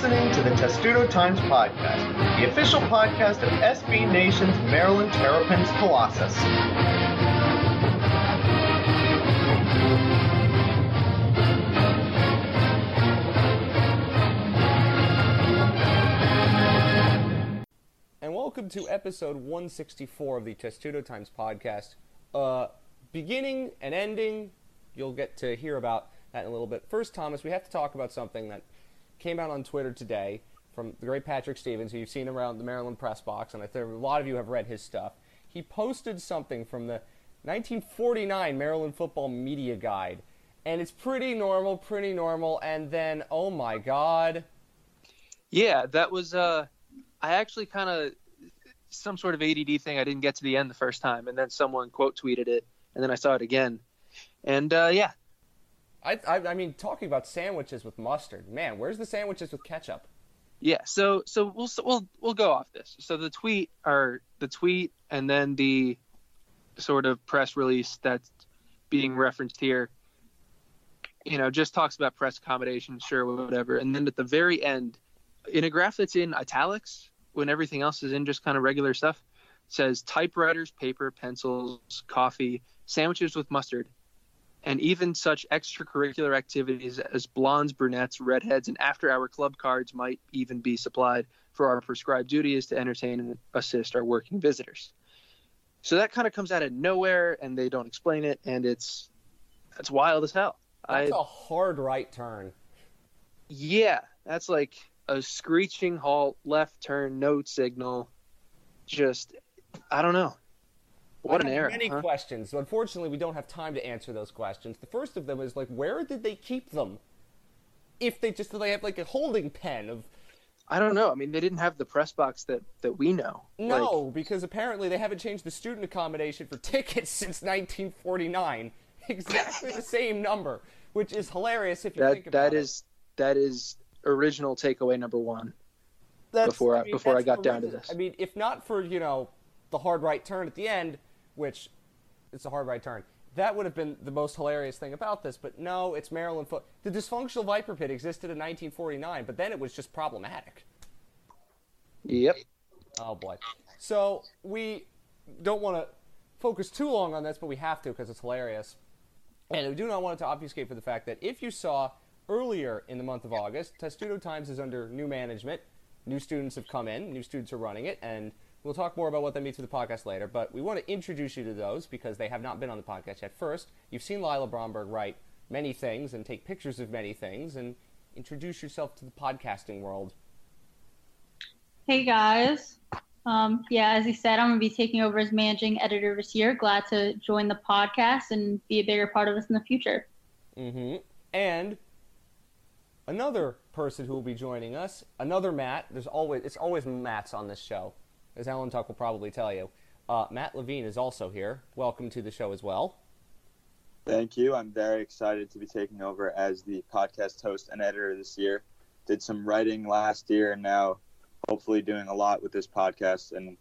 listening to the Testudo Times Podcast, the official podcast of SB Nation's Maryland Terrapins Colossus. and welcome to episode 164 of the Testudo Times podcast. Uh, beginning and ending, you'll get to hear about that in a little bit. First, Thomas, we have to talk about something that came out on Twitter today from the great Patrick Stevens, who you've seen around the Maryland press box, and I think a lot of you have read his stuff. He posted something from the 1949 Maryland Football Media Guide, and it's pretty normal, pretty normal, and then, oh my God. Yeah, that was uh I actually kind of some sort of ADD thing. I didn't get to the end the first time, and then someone quote tweeted it, and then I saw it again, and uh, yeah. I, I, I mean, talking about sandwiches with mustard, man, where's the sandwiches with ketchup? Yeah, so so we'll we'll we'll go off this. So the tweet or the tweet and then the sort of press release that's being referenced here, you know, just talks about press accommodation, sure, whatever. And then at the very end, in a graph that's in italics, when everything else is in just kind of regular stuff, says typewriters, paper, pencils, coffee, sandwiches with mustard, and even such extracurricular activities as blondes, brunettes, redheads, and after hour club cards might even be supplied for our prescribed duty is to entertain and assist our working visitors. So that kind of comes out of nowhere and they don't explain it and it's that's wild as hell. That's I, a hard right turn. yeah, that's like a screeching halt, left turn, no signal. Just, I don't know. What an error. Many huh? questions. Unfortunately, we don't have time to answer those questions. The first of them is like, where did they keep them? If they just they have like a holding pen of I don't know. I mean, they didn't have the press box that that we know. no, Like, because apparently they haven't changed the student accommodation for tickets since 1949. Exactly the same number, which is hilarious if you think about that it. is that is original takeaway number one. That's- before I- before I got down to this. I mean, if not for you know the hard right turn at the end, which it's a hard right turn, that would have been the most hilarious thing about this. But no, it's Maryland foot. The dysfunctional Viper Pit existed in 1949, but then it was just problematic. Yep. Oh boy. So we don't want to focus too long on this, but we have to because it's hilarious. And we do not want it to obfuscate for the fact that if you saw earlier in the month of August, Testudo Times is under new management. New students have come in, new students are running it, and we'll talk more about what that means for the podcast later. But we want to introduce you to those because they have not been on the podcast yet. First, you've seen Lila Bromberg write many things and take pictures of many things and introduce yourself to the podcasting world. Hey guys. Um, yeah, as he said, I'm going to be taking over as managing editor this year. Glad to join the podcast and be a bigger part of this in the future. hmm And another person who will be joining us, another Matt. There's always it's always Matts on this show, as Alan Tuck will probably tell you. Uh, Matt Levine is also here. Welcome to the show as well. Thank you. I'm very excited to be taking over as the podcast host and editor this year. Did some writing last year and now hopefully doing a lot with this podcast and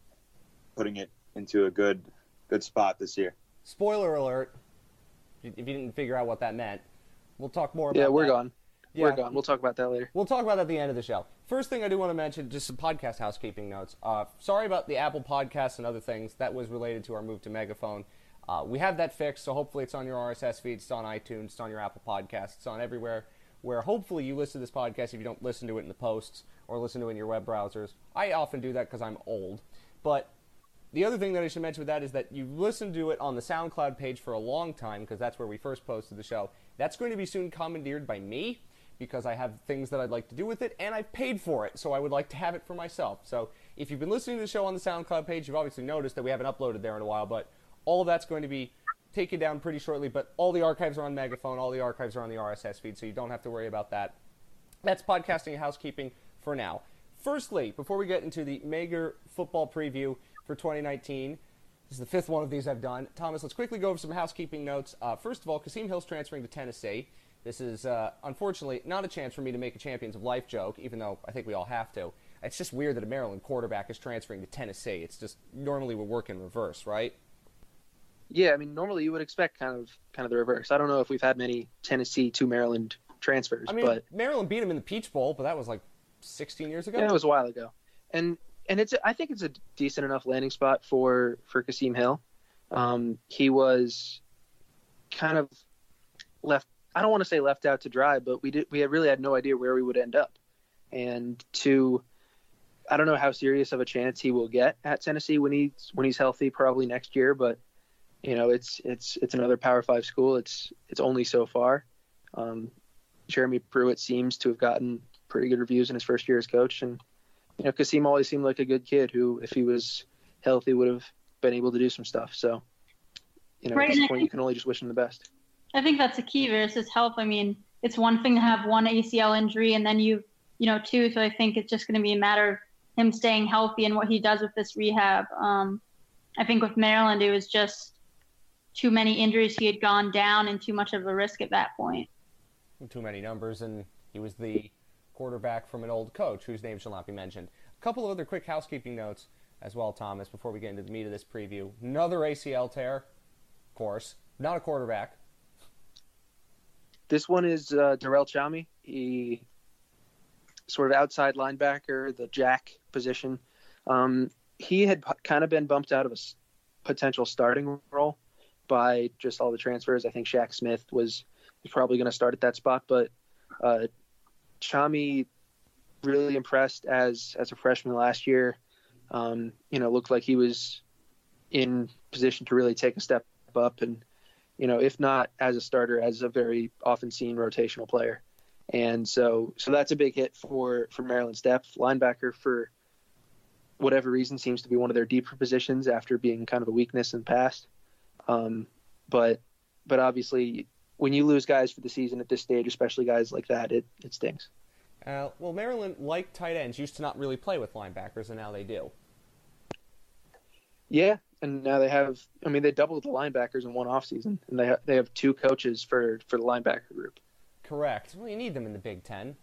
putting it into a good good spot this year. Spoiler alert! If you didn't figure out what that meant, we'll talk more. about Yeah, we're that. gone. Yeah. We're gone. We'll talk about that later. We'll talk about that at the end of the show. First thing I do want to mention, just some podcast housekeeping notes. Uh, sorry about the Apple Podcasts and other things. That was related to our move to Megaphone. Uh, we have that fixed, so hopefully it's on your RSS feed, it's on iTunes, it's on your Apple Podcasts, it's on everywhere where hopefully you listen to this podcast if you don't listen to it in the posts or listen to it in your web browsers. I often do that because I'm old. But the other thing that I should mention with that is that you listened to it on the SoundCloud page for a long time because that's where we first posted the show. That's going to be soon commandeered by me because I have things that I'd like to do with it and I've paid for it, so I would like to have it for myself. So if you've been listening to the show on the SoundCloud page, you've obviously noticed that we haven't uploaded there in a while, but all of that's going to be taken down pretty shortly. But all the archives are on Megaphone, all the archives are on the RSS feed, so you don't have to worry about that. That's podcasting and housekeeping for now. Firstly, before we get into the Mager football preview for 2019, this is the fifth one of these I've done. Thomas, let's quickly go over some housekeeping notes. Uh, first of all, Kasim Hill's transferring to Tennessee. This is uh, unfortunately not a chance for me to make a Champions of Life joke, even though I think we all have to. It's just weird that a Maryland quarterback is transferring to Tennessee. It's just normally we work in reverse, right? Yeah, I mean, normally you would expect kind of kind of the reverse. I don't know if we've had many Tennessee to Maryland transfers, I mean, but Maryland beat him in the Peach Bowl, but that was like 16 years ago. Yeah, it was a while ago, and and it's I think it's a decent enough landing spot for for Kasim Hill. Um, he was kind of left. I don't want to say left out to dry, but we did we had really had no idea where we would end up, and to I don't know how serious of a chance he will get at Tennessee when he's when he's healthy, probably next year. But you know, it's it's it's another Power Five school. It's it's only so far. Um, Jeremy Pruitt seems to have gotten pretty good reviews in his first year as coach, and you know, Kasim always seemed like a good kid who, if he was healthy, would have been able to do some stuff. So, you know, Right, at this point, you can only just wish him the best. I think that's the key versus health. I mean, it's one thing to have one ACL injury and then you, you know, two. So I think it's just going to be a matter of him staying healthy and what he does with this rehab. Um, I think with Maryland, it was just too many injuries. He had gone down and too much of a risk at that point. too many numbers, and he was the quarterback from an old coach whose name shall not be mentioned. A couple of other quick housekeeping notes as well, Thomas, before we get into the meat of this preview. Another ACL tear, of course, not a quarterback. This one is uh, Durell Nchami. He sort of outside linebacker, the jack position. Um, he had p- kind of been bumped out of a s- potential starting role by just all the transfers. I think Shaq Smith was, was probably going to start at that spot, but uh, Nchami really impressed as as a freshman last year. Um, you know, looked like he was in position to really take a step up and you know, if not as a starter, as a very often seen rotational player. And so, so that's a big hit for for Maryland's depth. Linebacker, for whatever reason, seems to be one of their deeper positions after being kind of a weakness in the past. Um, but but obviously, when you lose guys for the season at this stage, especially guys like that, it it stings. Uh, well, Maryland, like tight ends, used to not really play with linebackers, and now they do. Yeah, and now they have. I mean, they doubled the linebackers in one offseason, and they ha- they have two coaches for for the linebacker group. Correct. Well, you need them in the Big Ten.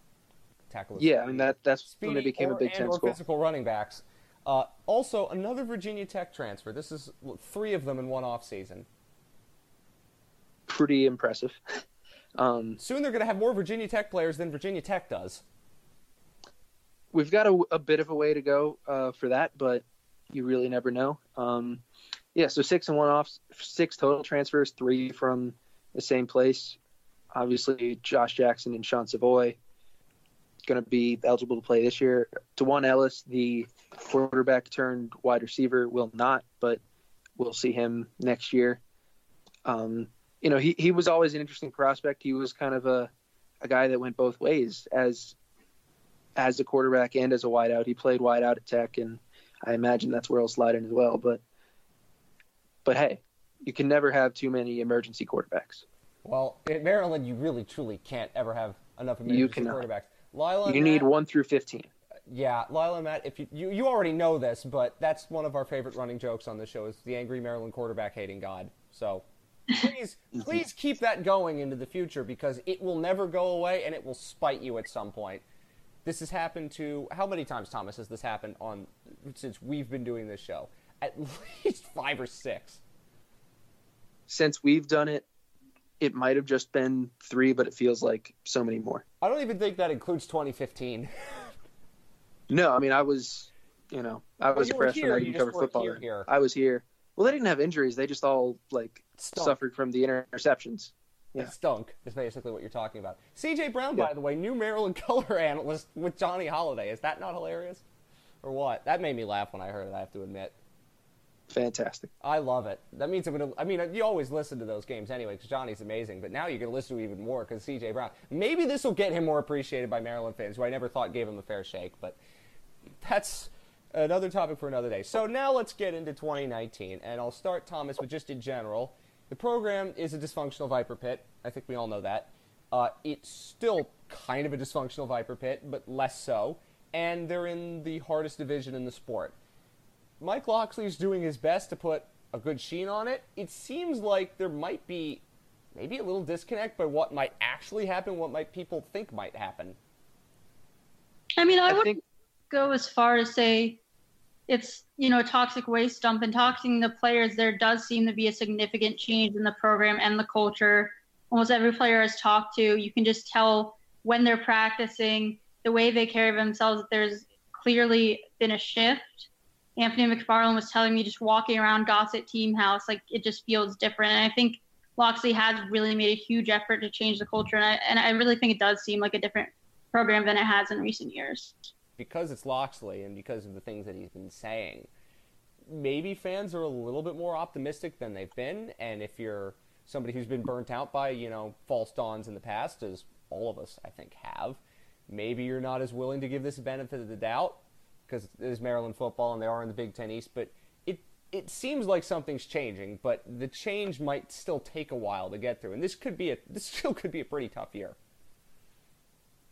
Tackle. Yeah, I mean that that's speedy when they became or, a Big Ten school. physical running backs. Uh, also, another Virginia Tech transfer. This is three of them in one off season. Pretty impressive. Um, Soon they're going to have more Virginia Tech players than Virginia Tech does. we've got a, a bit of a way to go uh, for that, but you really never know. Um, yeah, so six and one off, six total transfers, three from the same place. Obviously, Josh Jackson and Sean Savoy going to be eligible to play this year. Dewan Ellis, the quarterback turned wide receiver, will not, but we'll see him next year. Um, you know, he, he was always an interesting prospect. He was kind of a, a guy that went both ways as as a quarterback and as a wideout. He played wideout at Tech, and I imagine that's where he'll slide in as well. But but hey, you can never have too many emergency quarterbacks. Well, in Maryland, you really truly can't ever have enough emergency quarterbacks. Lila, You and need one through fifteen. Yeah, Lila and Matt, if you, you you already know this, but that's one of our favorite running jokes on the show is the angry Maryland quarterback hating God. So please please keep that going into the future because it will never go away and it will spite you at some point. This has happened to how many times, Thomas, has this happened on since we've been doing this show? At least five or six. Since we've done it, it might have just been three, but it feels like so many more. I don't even think that includes 2015. No, I mean I was, you know, I was were freshman. here, I didn't cover football. here here. I was here. Well, they didn't have injuries. They just all like suffered from the interceptions. Yeah. It stunk. Is basically what you're talking about. C.J. Brown, Yeah. by the way, new Maryland color analyst with Johnny Holliday. Is that not hilarious? Or what? That made me laugh when I heard it. I have to admit. Fantastic. I love it. That means I'm gonna. I mean, you always listen to those games anyway because Johnny's amazing. But now you're gonna listen to even more because C.J. Brown. Maybe this will get him more appreciated by Maryland fans, who I never thought gave him a fair shake. But that's another topic for another day. So now let's get into 2019, and I'll start Thomas with just in general. The program is a dysfunctional Viper pit. I think we all know that. Uh, it's still kind of a dysfunctional Viper pit, but less so. And they're in the hardest division in the sport. Mike Locksley's doing his best to put a good sheen on it. It seems like there might be maybe a little disconnect by what might actually happen, what might people think might happen. I mean, I, I would think go as far as say it's you know a toxic waste dump and toxing the players there does seem to be a significant change in the program and the culture almost every player has talked to you can just tell when they're practicing the way they carry themselves, there's clearly been a shift. Anthony McFarland was telling me just walking around Gossett Team House, like it just feels different. And I think Locksley has really made a huge effort to change the culture, and I, and I really think it does seem like a different program than it has in recent years. Because it's Locksley and because of the things that he's been saying, maybe fans are a little bit more optimistic than they've been. And if you're somebody who's been burnt out by, you know, false dawns in the past, as all of us, I think, have, maybe you're not as willing to give this a benefit of the doubt because it is Maryland football and they are in the Big Ten East. But it it seems like something's changing, but the change might still take a while to get through. And this could be a this still could be a pretty tough year.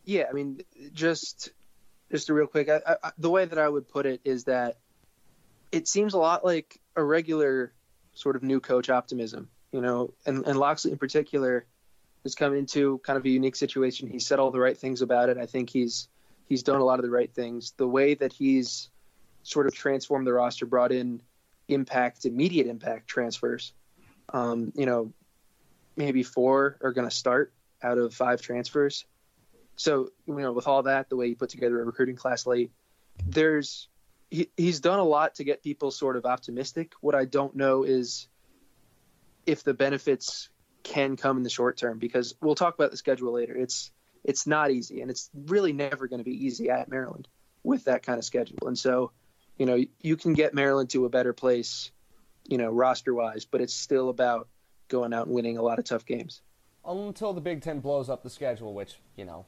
Yeah, I mean, just just a real quick, I, I, the way that I would put it is that it seems a lot like a regular sort of new coach optimism, you know, and, and Locksley in particular has come into kind of a unique situation. He said all the right things about it. I think he's he's done a lot of the right things. The way that he's sort of transformed the roster, brought in impact, immediate impact transfers. Um, you know, maybe four are going to start out of five transfers. So, you know, with all that, the way he put together a recruiting class late, there's he, he's done a lot to get people sort of optimistic. What I don't know is if the benefits can come in the short term because we'll talk about the schedule later. It's it's not easy and it's really never going to be easy at Maryland with that kind of schedule. And so, you know, you can get Maryland to a better place, you know, roster wise, but it's still about going out and winning a lot of tough games. Until the Big Ten blows up the schedule, which, you know,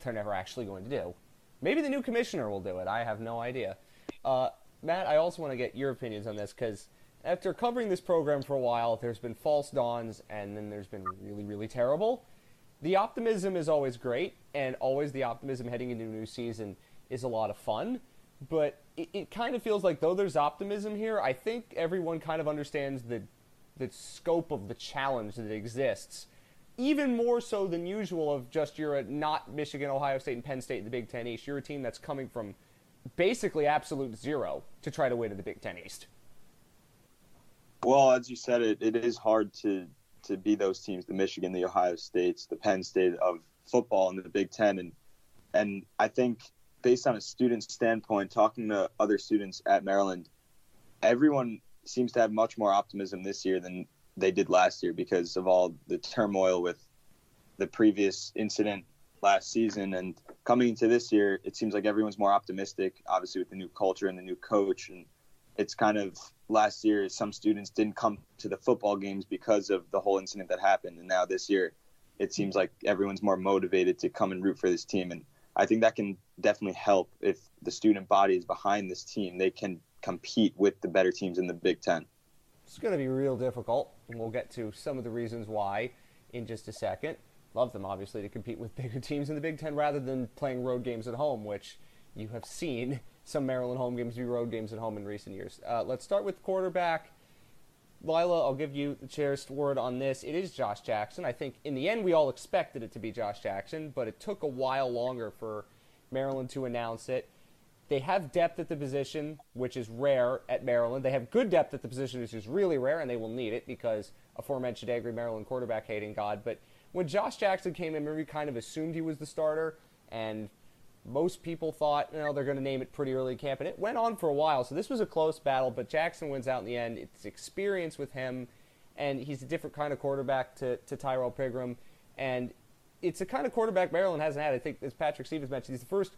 they're never actually going to do. Maybe the new commissioner will do it. I have no idea. Uh, Matt, I also want to get your opinions on this because after covering this program for a while, there's been false dawns and then there's been really, really terrible. The optimism is always great, and always the optimism heading into a new season is a lot of fun. But it, it kind of feels like though there's optimism here, I think everyone kind of understands the the scope of the challenge that exists, even more so than usual. Of just you're a not Michigan, Ohio State, and Penn State in the Big Ten East. You're a team that's coming from basically absolute zero to try to win in the Big Ten East. Well, as you said, it, it is hard to to be those teams, the Michigan, the Ohio States, the Penn State of football in the Big Ten, and and I think based on a student standpoint, talking to other students at Maryland, everyone seems to have much more optimism this year than they did last year because of all the turmoil with the previous incident last season. And coming into this year it seems like everyone's more optimistic obviously with the new culture and the new coach. And it's kind of last year some students didn't come to the football games because of the whole incident that happened. And now this year it seems like everyone's more motivated to come and root for this team. And i think that can definitely help if the student body is behind this team. They can compete with the better teams in the big ten. It's going to be real difficult and we'll get to some of the reasons why in just a second love them obviously to compete with bigger teams in the Big Ten rather than playing road games at home, which you have seen some Maryland home games be road games at home in recent years. Uh, let's start with quarterback. Lila, I'll give you the chair's word on this. It is Josh Jackson. I think in the end we all expected it to be Josh Jackson, but it took a while longer for Maryland to announce it. They have depth at the position, which is rare at Maryland. They have good depth at the position, which is really rare, and they will need it because aforementioned angry Maryland quarterback hating God. But when Josh Jackson came in, we kind of assumed he was the starter, and most people thought, you know, they're going to name it pretty early camp, and it went on for a while. So this was a close battle, but Jackson wins out in the end. It's experience with him, and he's a different kind of quarterback to, to Tyrrell Pigrome, and it's a kind of quarterback Maryland hasn't had. I think, as Patrick Stevens mentioned, he's the first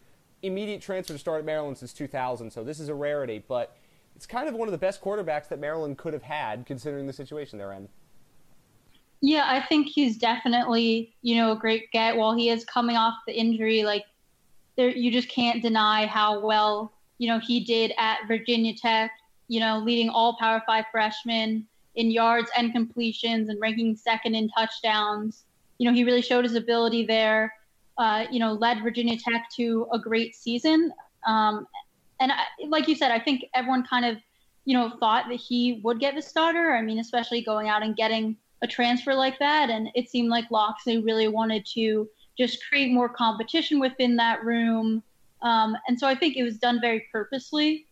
immediate transfer to start at Maryland since 2000, so this is a rarity, but it's kind of one of the best quarterbacks that Maryland could have had considering the situation they're in. Yeah, I think he's definitely, you know, a great get. While he is coming off the injury, like there, you just can't deny how well, you know, he did at Virginia Tech. You know, leading all Power Five freshmen in yards and completions, and ranking second in touchdowns. You know, he really showed his ability there. Uh, you know, led Virginia Tech to a great season. Um, and I, like you said, I think everyone kind of, you know, thought that he would get the starter. I mean, especially going out and getting a transfer like that. And it seemed like Locksley really wanted to just create more competition within that room. Um, and so I think it was done very purposely.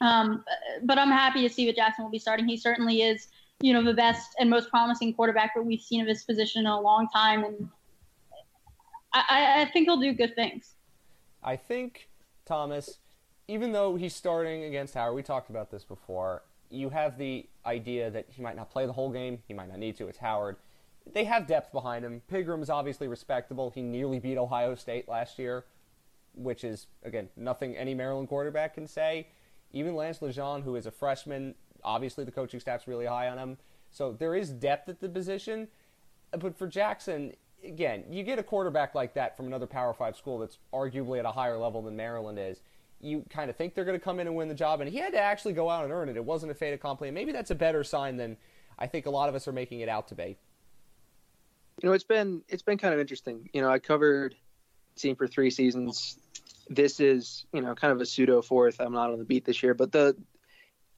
Um, but I'm happy to see that Jackson will be starting. He certainly is, you know, the best and most promising quarterback that we've seen of his position in a long time. And I, I think he'll do good things. I think Thomas, even though he's starting against Howard, we talked about this before. You have the idea that he might not play the whole game. He might not need to. It's Howard. They have depth behind him. Pigrome is obviously respectable. He nearly beat Ohio State last year, which is again nothing any Maryland quarterback can say. Even Lance LeGendre, who is a freshman, obviously the coaching staff's really high on him. So there is depth at the position. But for Jackson, again, you get a quarterback like that from another Power Five school that's arguably at a higher level than Maryland is. You kind of think they're going to come in and win the job, and he had to actually go out and earn it. It wasn't a fait accompli. Maybe that's a better sign than I think a lot of us are making it out to be. You know, it's been it's been kind of interesting. You know, I covered team for three seasons. This is you know kind of a pseudo fourth. I'm not on the beat this year, but the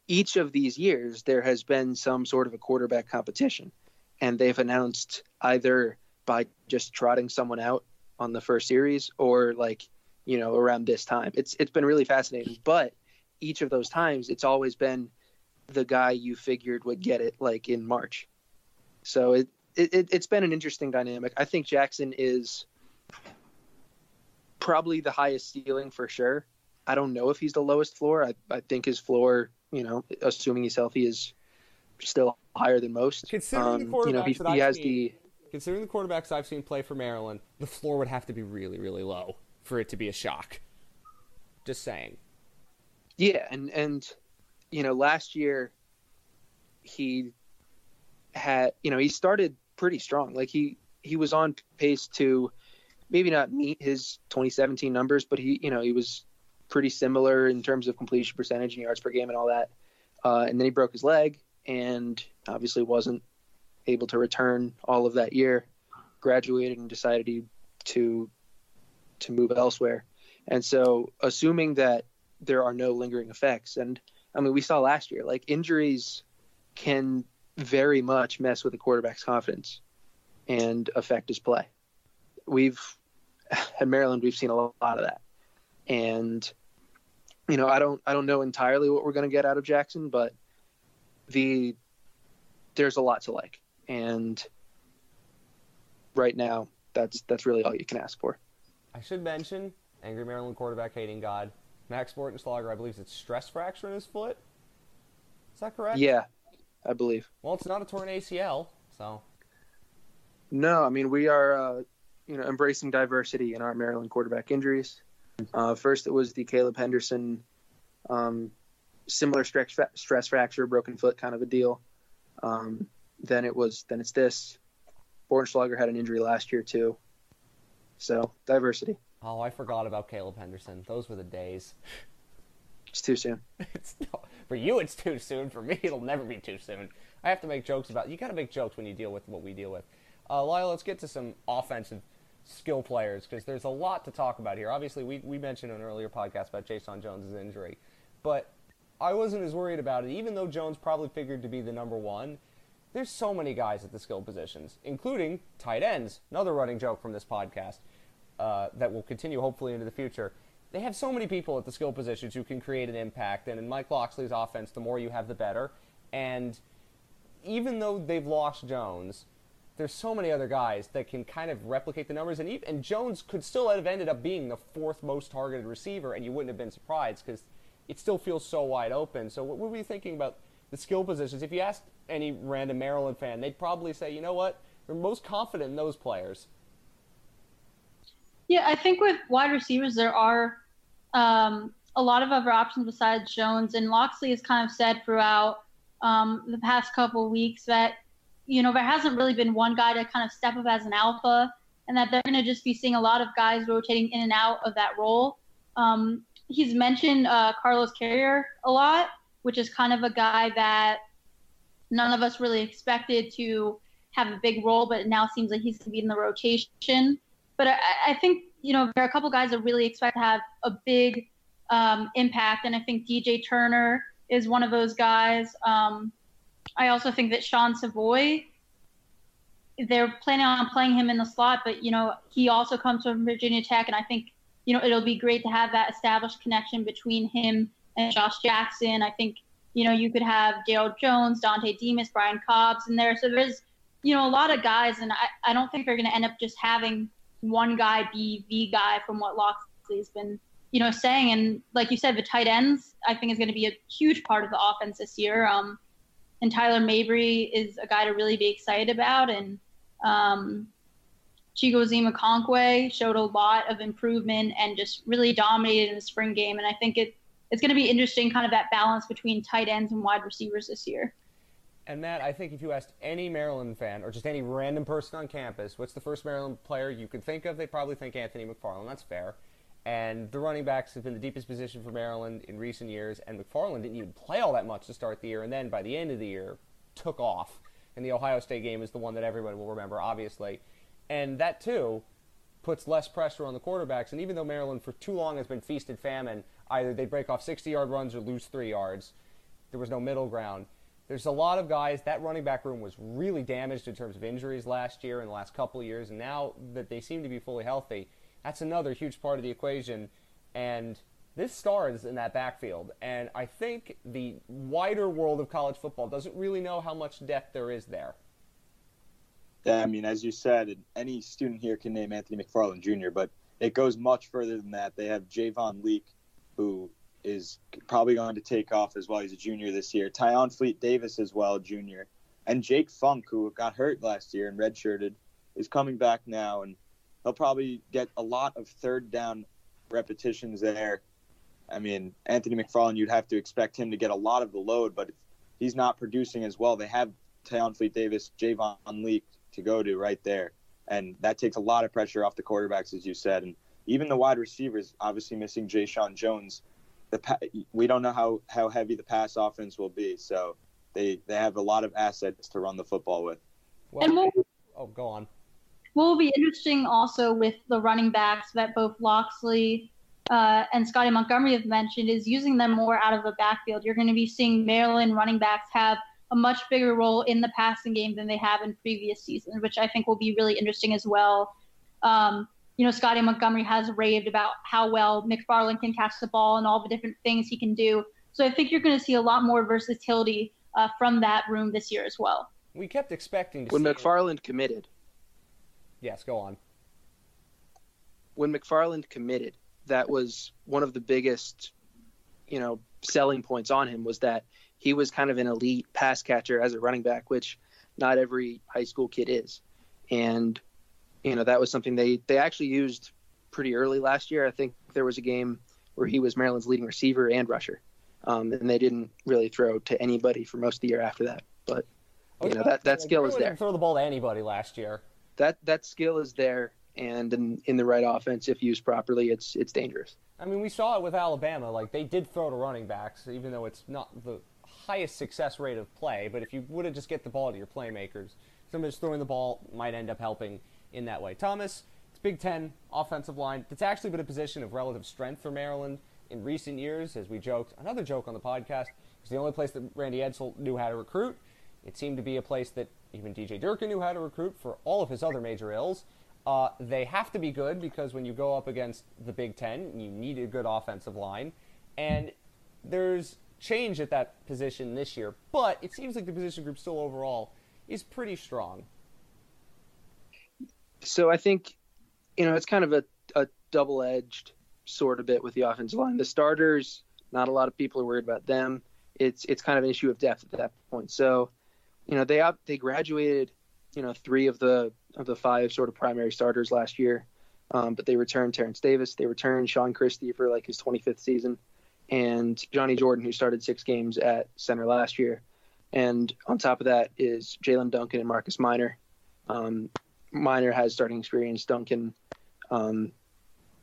each of these years there has been some sort of a quarterback competition, and they've announced either by just trotting someone out on the first series or like you know around this time. It's it's been really fascinating, but each of those times it's always been the guy you figured would get it like in March. So it, it it's been an interesting dynamic. I think Jackson is probably the highest ceiling for sure. I don't know if he's the lowest floor. I, I think his floor, you know, assuming he's healthy, is still higher than most. Considering Um, the quarterbacks you know, he, that he has seen, the considering the quarterbacks I've seen play for Maryland, the floor would have to be really, really low for it to be a shock. Just saying. Yeah, and and you know, last year he had you know he started pretty strong. Like he he was on pace to maybe not meet his 2017 numbers, but he you know he was pretty similar in terms of completion percentage and yards per game and all that. Uh, and then he broke his leg and obviously wasn't able to return all of that year. Graduated and decided he, to to move elsewhere. And so, assuming that there are no lingering effects. And I mean, we saw last year, like injuries can very much mess with a quarterback's confidence and affect his play. We've at Maryland, we've seen a lot of that. And you know, I don't, I don't know entirely what we're going to get out of Jackson, but the there's a lot to like, and right now, that's that's really all you can ask for. I should mention, angry Maryland quarterback hating God, Max Bortenschlager, I believe it's stress fracture in his foot. Is that correct? Yeah, I believe. Well, it's not a torn ACL, so No, I mean we are, uh, you know, embracing diversity in our Maryland quarterback injuries. Uh, first, it was the Caleb Henderson, um, similar stress stress fracture, broken foot kind of a deal. Um, then it was then it's this. Bornschlager had an injury last year too. So diversity. oh, I forgot about Caleb Henderson. Those were the days. It's too soon. It's for you, it's too soon. For me, it'll never be too soon. I have to make jokes about. You got to make jokes when you deal with what we deal with. Uh, Lyle, let's get to some offensive skill players because there's a lot to talk about here. Obviously, we we mentioned in an earlier podcast about Jeshaun Jones' injury, but I wasn't as worried about it. Even though Jones probably figured to be the number one, there's so many guys at the skill positions, including tight ends. Another running joke from this podcast uh, that will continue hopefully into the future. They have so many people at the skill positions who can create an impact, and in Mike Locksley's offense, the more you have, the better. And even though they've lost Jones, there's so many other guys that can kind of replicate the numbers, and even, and Jones could still have ended up being the fourth most targeted receiver, and you wouldn't have been surprised because it still feels so wide open. So what were you thinking about the skill positions? If you asked any random Maryland fan, they'd probably say, you know what, we're most confident in those players. Yeah, I think with wide receivers, there are um, a lot of other options besides Jones. And Locksley has kind of said throughout um, the past couple weeks that, you know, there hasn't really been one guy to kind of step up as an alpha and that they're going to just be seeing a lot of guys rotating in and out of that role. Um, he's mentioned uh, Carlos Carriere a lot, which is kind of a guy that none of us really expected to have a big role, but it now seems like he's going to be in the rotation but I, I, think you know there are a couple guys that really expect to have a big um, impact, and I think DJ Turner is one of those guys. Um, I also think that Sean Savoy, they're planning on playing him in the slot, but you know he also comes from Virginia Tech, and I think you know it'll be great to have that established connection between him and Josh Jackson. I think you know you could have Dale Jones, Dontay Demus, Brian Cobbs in there, so there's you know a lot of guys, and I, I don't think they're going to end up just having one guy be the guy from what Loxley Locksley has been, you know, saying. And like you said, the tight ends, I think, is going to be a huge part of the offense this year. Um, and Tyler Mabry is a guy to really be excited about. And um, Chigoziem Okonkwo showed a lot of improvement and just really dominated in the spring game. And I think it it's going to be interesting, kind of that balance between tight ends and wide receivers this year. And Matt, I think if you asked any Maryland fan or just any random person on campus, what's the first Maryland player you could think of? They probably think Anthony McFarland. That's fair. And the running backs have been the deepest position for Maryland in recent years. And McFarland didn't even play all that much to start the year, and then by the end of the year, took off. And the Ohio State game is the one that everybody will remember, obviously. And that too puts less pressure on the quarterbacks. And even though Maryland for too long has been feasted famine, either they break off 60-yard runs or lose three yards. There was no middle ground there's a lot of guys. That running back room was really damaged in terms of injuries last year and the last couple of years, and now that they seem to be fully healthy, that's another huge part of the equation. And this stars in that backfield, and I think the wider world of college football doesn't really know how much depth there is there. Yeah, I mean, as you said, any student here can name Anthony McFarland Jr., but it goes much further than that. They have Javon Leake, who is probably going to take off as well. He's a junior this year. Tayon Fleet Davis as well, junior. And Jake Funk, who got hurt last year and redshirted, is coming back now, and he'll probably get a lot of third down repetitions there. I mean, Anthony McFarland, you'd have to expect him to get a lot of the load, but he's not producing as well, they have Tayon Fleet Davis, Javon Leake to go to right there. And that takes a lot of pressure off the quarterbacks, as you said. And even the wide receivers, obviously missing Jeshaun Jones, the we don't know how how heavy the pass offense will be. So they they have a lot of assets to run the football with. Well, and we'll, oh, go on. What will be interesting also with the running backs that both Locksley uh, and Scotty Montgomery have mentioned is using them more out of the backfield. You're going to be seeing Maryland running backs have a much bigger role in the passing game than they have in previous seasons, which I think will be really interesting as well. Um, you know, Scotty Montgomery has raved about how well McFarland can catch the ball and all the different things he can do. So I think you're going to see a lot more versatility uh, from that room this year as well. We kept expecting to when McFarland committed. Yes, go on. When McFarland committed, that was one of the biggest, you know, selling points on him was that he was kind of an elite pass catcher as a running back, which not every high school kid is. And you know that was something they they actually used pretty early last year. I think there was a game where he was Maryland's leading receiver and rusher, um, and they didn't really throw to anybody for most of the year after that. But you know that that skill is there. Throw the ball to anybody last year. That that skill is there, and in, in the right offense, if used properly, it's it's dangerous. I mean, we saw it with Alabama. Like they did throw to running backs, even though it's not the highest success rate of play. But if you would have just get the ball to your playmakers, somebody throwing the ball might end up helping in that way. Thomas, it's Big Ten offensive line. That's actually been a position of relative strength for Maryland in recent years, as we joked. Another joke on the podcast. It's the only place that Randy Edsall knew how to recruit. It seemed to be a place that even DJ Durkin knew how to recruit for all of his other major ills. Uh, they have to be good because when you go up against the Big Ten, you need a good offensive line. And there's change at that position this year, but it seems like the position group still overall is pretty strong so I think, you know, it's kind of a, a double edged sort of bit with the offensive line. The starters, not a lot of people are worried about them. It's it's kind of an issue of depth at that point. So, you know, they up they graduated, you know, three of the of the five sort of primary starters last year. Um, but they returned Terrence Davis, they returned Sean Christie for like his 25th season, and Johnny Jordan, who started six games at center last year. And on top of that is Jaelyn Duncan and Marcus Minor. Um, Minor has starting experience. Duncan, um,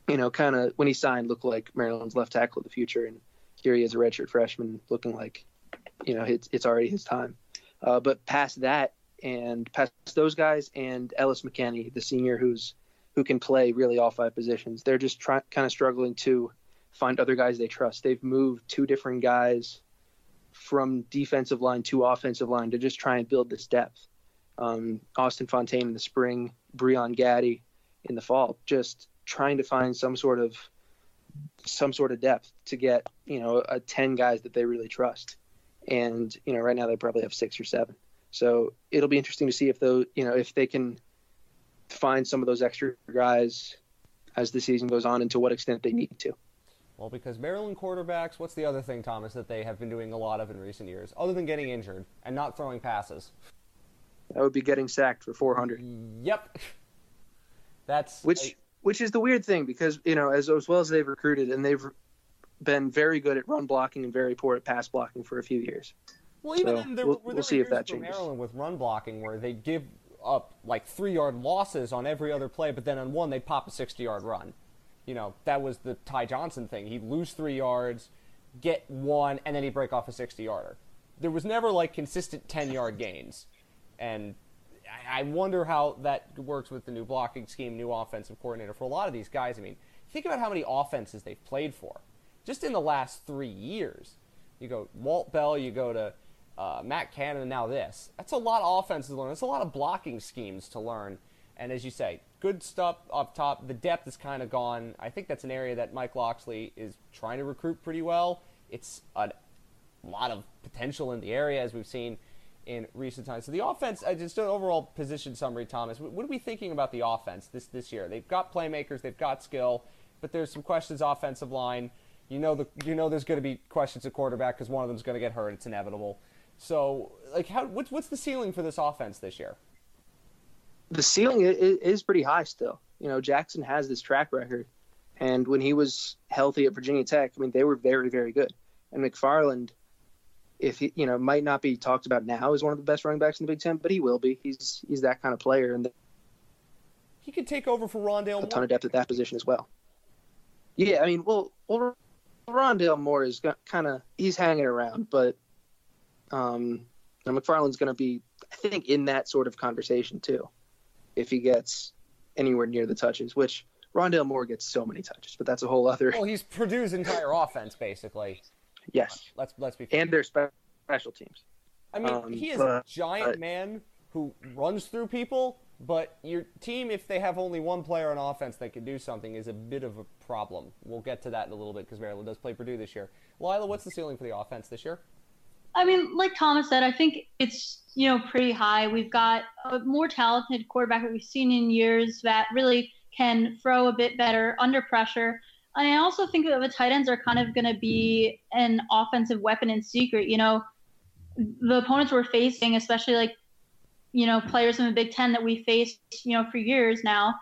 you know, kind of when he signed, looked like Maryland's left tackle of the future, and here he is, a redshirt freshman, looking like, you know, it's it's already his time. Uh, but past that, and past those guys, and Ellis McKinney, the senior, who's who can play really all five positions, they're just kind of struggling to find other guys they trust. They've moved two different guys from defensive line to offensive line to just try and build this depth um, Austin Fontaine in the spring, Breon Gaddy in the fall, just trying to find some sort of some sort of depth to get you know a 10 guys that they really trust and you know right now they probably have six or seven so it'll be interesting to see if those you know if they can find some of those extra guys as the season goes on and to what extent they need to. Well, because Maryland quarterbacks, what's the other thing, Thomas, that they have been doing a lot of in recent years, other than getting injured and not throwing passes? That would be getting sacked for 400. Yep. That's which a, which is the weird thing because you know as as well as they've recruited and they've been very good at run blocking and very poor at pass blocking for a few years. Well, even so then, there, we'll, were we'll see if that changes. changes. Maryland with run blocking where they give up like three yard losses on every other play, but then on one they'd pop a 60 yard run. You know, that was the Ty Johnson thing. He'd lose three yards, get one, and then he'd break off a 60 yarder. There was never like consistent 10 yard gains. And I wonder how that works with the new blocking scheme, new offensive coordinator. For a lot of these guys, I mean, think about how many offenses they've played for just in the last three years. You go Walt Bell, you go to uh, Matt Canada, and now this. That's a lot of offenses to learn. That's a lot of blocking schemes to learn. And as you say, good stuff up top. The depth is kind of gone. I think that's an area that Mike Locksley is trying to recruit pretty well. It's a lot of potential in the area, as we've seen in recent times. So the offense, uh, just an overall position summary, Thomas. What are we thinking about the offense this this year? They've got playmakers, they've got skill, but there's some questions offensive line. You know the you know there's going to be questions at quarterback because one of them's going to get hurt. It's inevitable. So like how what's what's the ceiling for this offense this year? The ceiling is pretty high still. You know Jackson has this track record, and when he was healthy at Virginia Tech, I mean they were very very good. And McFarland if he, you know, might not be talked about now as one of the best running backs in the Big Ten, but he will be. He's he's that kind of player, and he could take over for Rondale. A ton of depth at that position as well. Yeah, I mean, well, well Rondale Moore is kind of he's hanging around, but um, McFarland's going to be, I think, in that sort of conversation too, if he gets anywhere near the touches, which Rondale Moore gets so many touches, but that's a whole other. Well, he's Purdue's entire offense basically. Yes. Let's let's be. Fair. And their special teams. I mean, um, he is but, a giant but, man who runs through people, but your team, if they have only one player on offense that can do something, is a bit of a problem. We'll get to that in a little bit because Maryland does play Purdue this year. Lila, what's the ceiling for the offense this year? I mean, like Thomas said, I think it's you know pretty high. We've got a more talented quarterback that we've seen in years that really can throw a bit better under pressure. And I also think that the tight ends are kind of going to be an offensive weapon in secret. You know, the opponents we're facing, especially like, you know, players in the Big Ten that we faced, you know, for years now,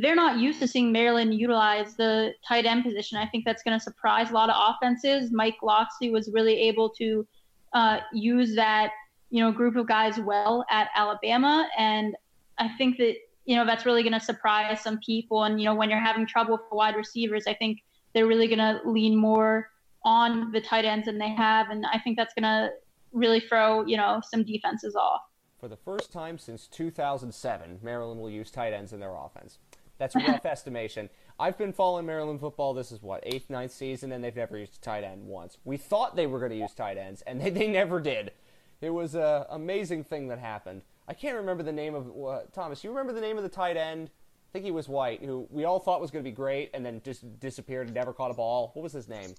they're not used to seeing Maryland utilize the tight end position. I think that's going to surprise a lot of offenses. Mike Locksley was really able to uh, use that, you know, group of guys well at Alabama. And I think that you know that's really going to surprise some people. And you know when you're having trouble for wide receivers, I think they're really going to lean more on the tight ends than they have, and I think that's going to really throw you know some defenses off. For the first time since 2007, Maryland will use tight ends in their offense. That's a rough estimation. I've been following Maryland football. This is what eighth, ninth season, and they've never used a tight end once. We thought they were going to use tight ends, and they, they never did. It was an amazing thing that happened. I can't remember the name of uh, Thomas. You remember the name of the tight end? I think he was white, who we all thought was going to be great, and then just disappeared and never caught a ball. What was his name?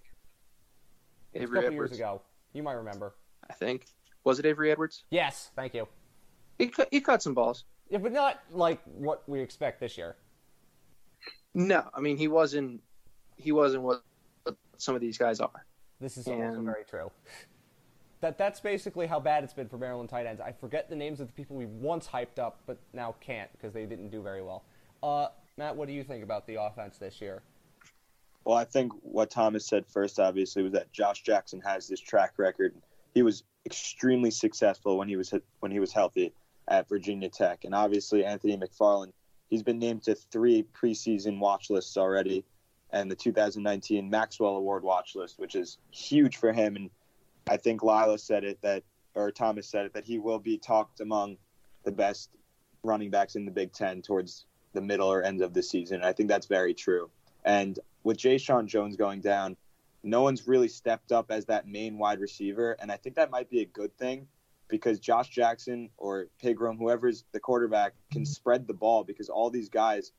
Avery a couple Edwards. years ago. You might remember. I think was it Avery Edwards? Yes, thank you. He cu- he caught some balls. Yeah, but not like what we expect this year. No, I mean he wasn't. He wasn't what some of these guys are. This is and... also very true that that's basically how bad it's been for Maryland tight ends. I forget the names of the people we once hyped up, but now can't because they didn't do very well. Uh, Matt, what do you think about the offense this year? Well, I think what Thomas said first, obviously, was that Josh Jackson has this track record. He was extremely successful when he was when he was healthy at Virginia Tech, and obviously Anthony McFarland. He's been named to three preseason watch lists already, and the 2019 Maxwell Award watch list, which is huge for him and I think Lila said it that, or Thomas said it that he will be talked among the best running backs in the Big Ten towards the middle or end of the season. I think that's very true. And with Jeshaun Jones going down, no one's really stepped up as that main wide receiver, and I think that might be a good thing because Josh Jackson or Pigrome, whoever's the quarterback, can spread the ball because all these guys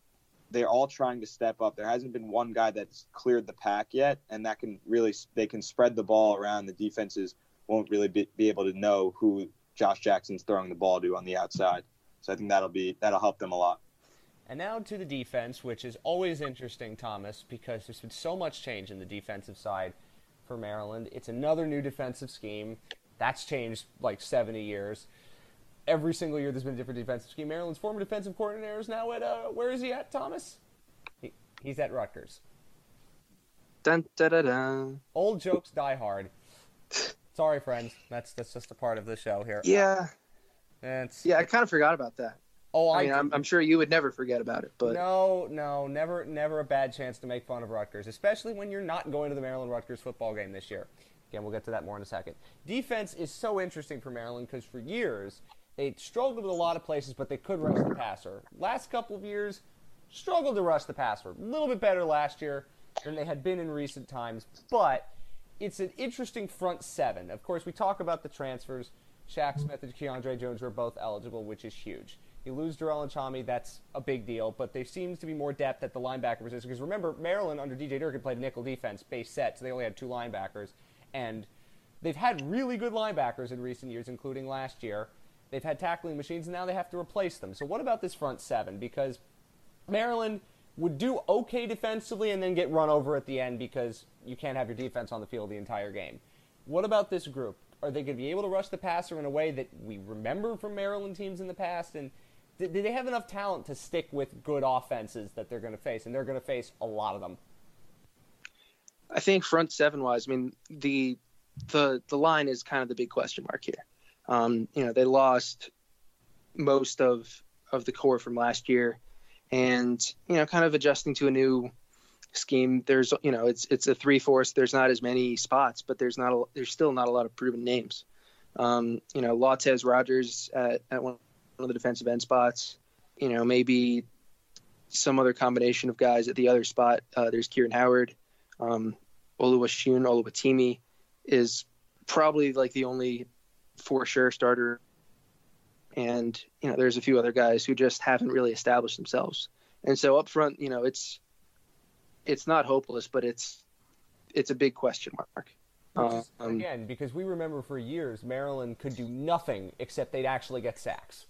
they're all trying to step up. There hasn't been one guy that's cleared the pack yet, and that can really they can spread the ball around. The defenses won't really be, be able to know who Josh Jackson's throwing the ball to on the outside. So I think that'll be that'll help them a lot. And now to the defense, which is always interesting, Thomas, because there's been so much change in the defensive side for Maryland. It's another new defensive scheme. That's changed like 70 years. Every single year there's been a different defensive scheme. Maryland's former defensive coordinator is now at, uh, where is he at, Thomas? He, he's at Rutgers. Dun, da, da, da. Old jokes die hard. Sorry, friends. That's that's just a part of the show here. Yeah, It's, yeah. I kind of forgot about that. Oh, I I, mean, I'm, I'm sure you would never forget about it, but no, no, never, never a bad chance to make fun of Rutgers, especially when you're not going to the Maryland Rutgers football game this year. Again, we'll get to that more in a second. Defense is so interesting for Maryland because for years they struggled with a lot of places, but they could rush the passer. Last couple of years, struggled to rush the passer. A little bit better last year than they had been in recent times, but it's an interesting front seven. Of course, we talk about the transfers. Shaq Smith and Keandre Jones were both eligible, which is huge. You lose Durell Nchami, that's a big deal, but there seems to be more depth at the linebacker position. Because remember, Maryland under DJ Durkin played nickel defense, base set, so they only had two linebackers. And they've had really good linebackers in recent years, including last year. They've had tackling machines, and now they have to replace them. So what about this front seven? Because Maryland would do okay defensively and then get run over at the end because you can't have your defense on the field the entire game. What about this group? Are they going to be able to rush the passer in a way that we remember from Maryland teams in the past? And do they have enough talent to stick with good offenses that they're going to face? And they're going to face a lot of them. I think front seven wise, I mean the the the line is kind of the big question mark here. Um, you know, they lost most of of the core from last year, and you know, kind of adjusting to a new scheme. There's you know, it's it's a three four. There's not as many spots, but there's not a, there's still not a lot of proven names. Um, you know, Lawtez Rogers at, at one of the defensive end spots. You know, maybe some other combination of guys at the other spot. Uh, there's Keiron Howard. Um, Oluwashun Oluwatimi is probably like the only for sure starter. And, you know, there's a few other guys who just haven't really established themselves. And so up front, you know, it's it's not hopeless, but it's it's a big question mark. Um, again, because we remember for years Maryland could do nothing except they'd actually get sacks.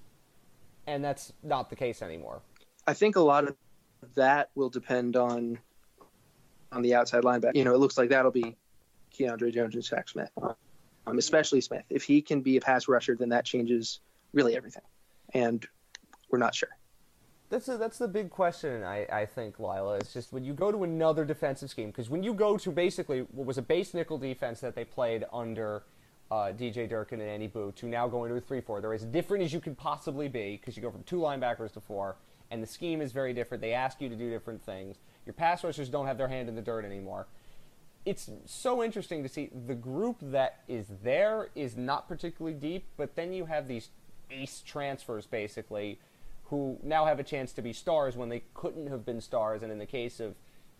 And that's not the case anymore. I think a lot of that will depend on on the outside linebacker. You know, it looks like that'll be Keandre Jones and Shaq Smith, um, especially Smith. If he can be a pass rusher, then that changes really everything, and we're not sure. That's a, that's the big question, I, I think, Lila. It's just when you go to another defensive scheme, because when you go to basically what was a base nickel defense that they played under uh, DJ Durkin and Andy Buh to now going to a 3 4, they're as different as you could possibly be because you go from two linebackers to four, and the scheme is very different. They ask you to do different things. Your pass rushers don't have their hand in the dirt anymore. It's so interesting to see the group that is there is not particularly deep, but then you have these ace transfers basically who now have a chance to be stars when they couldn't have been stars. And in the case of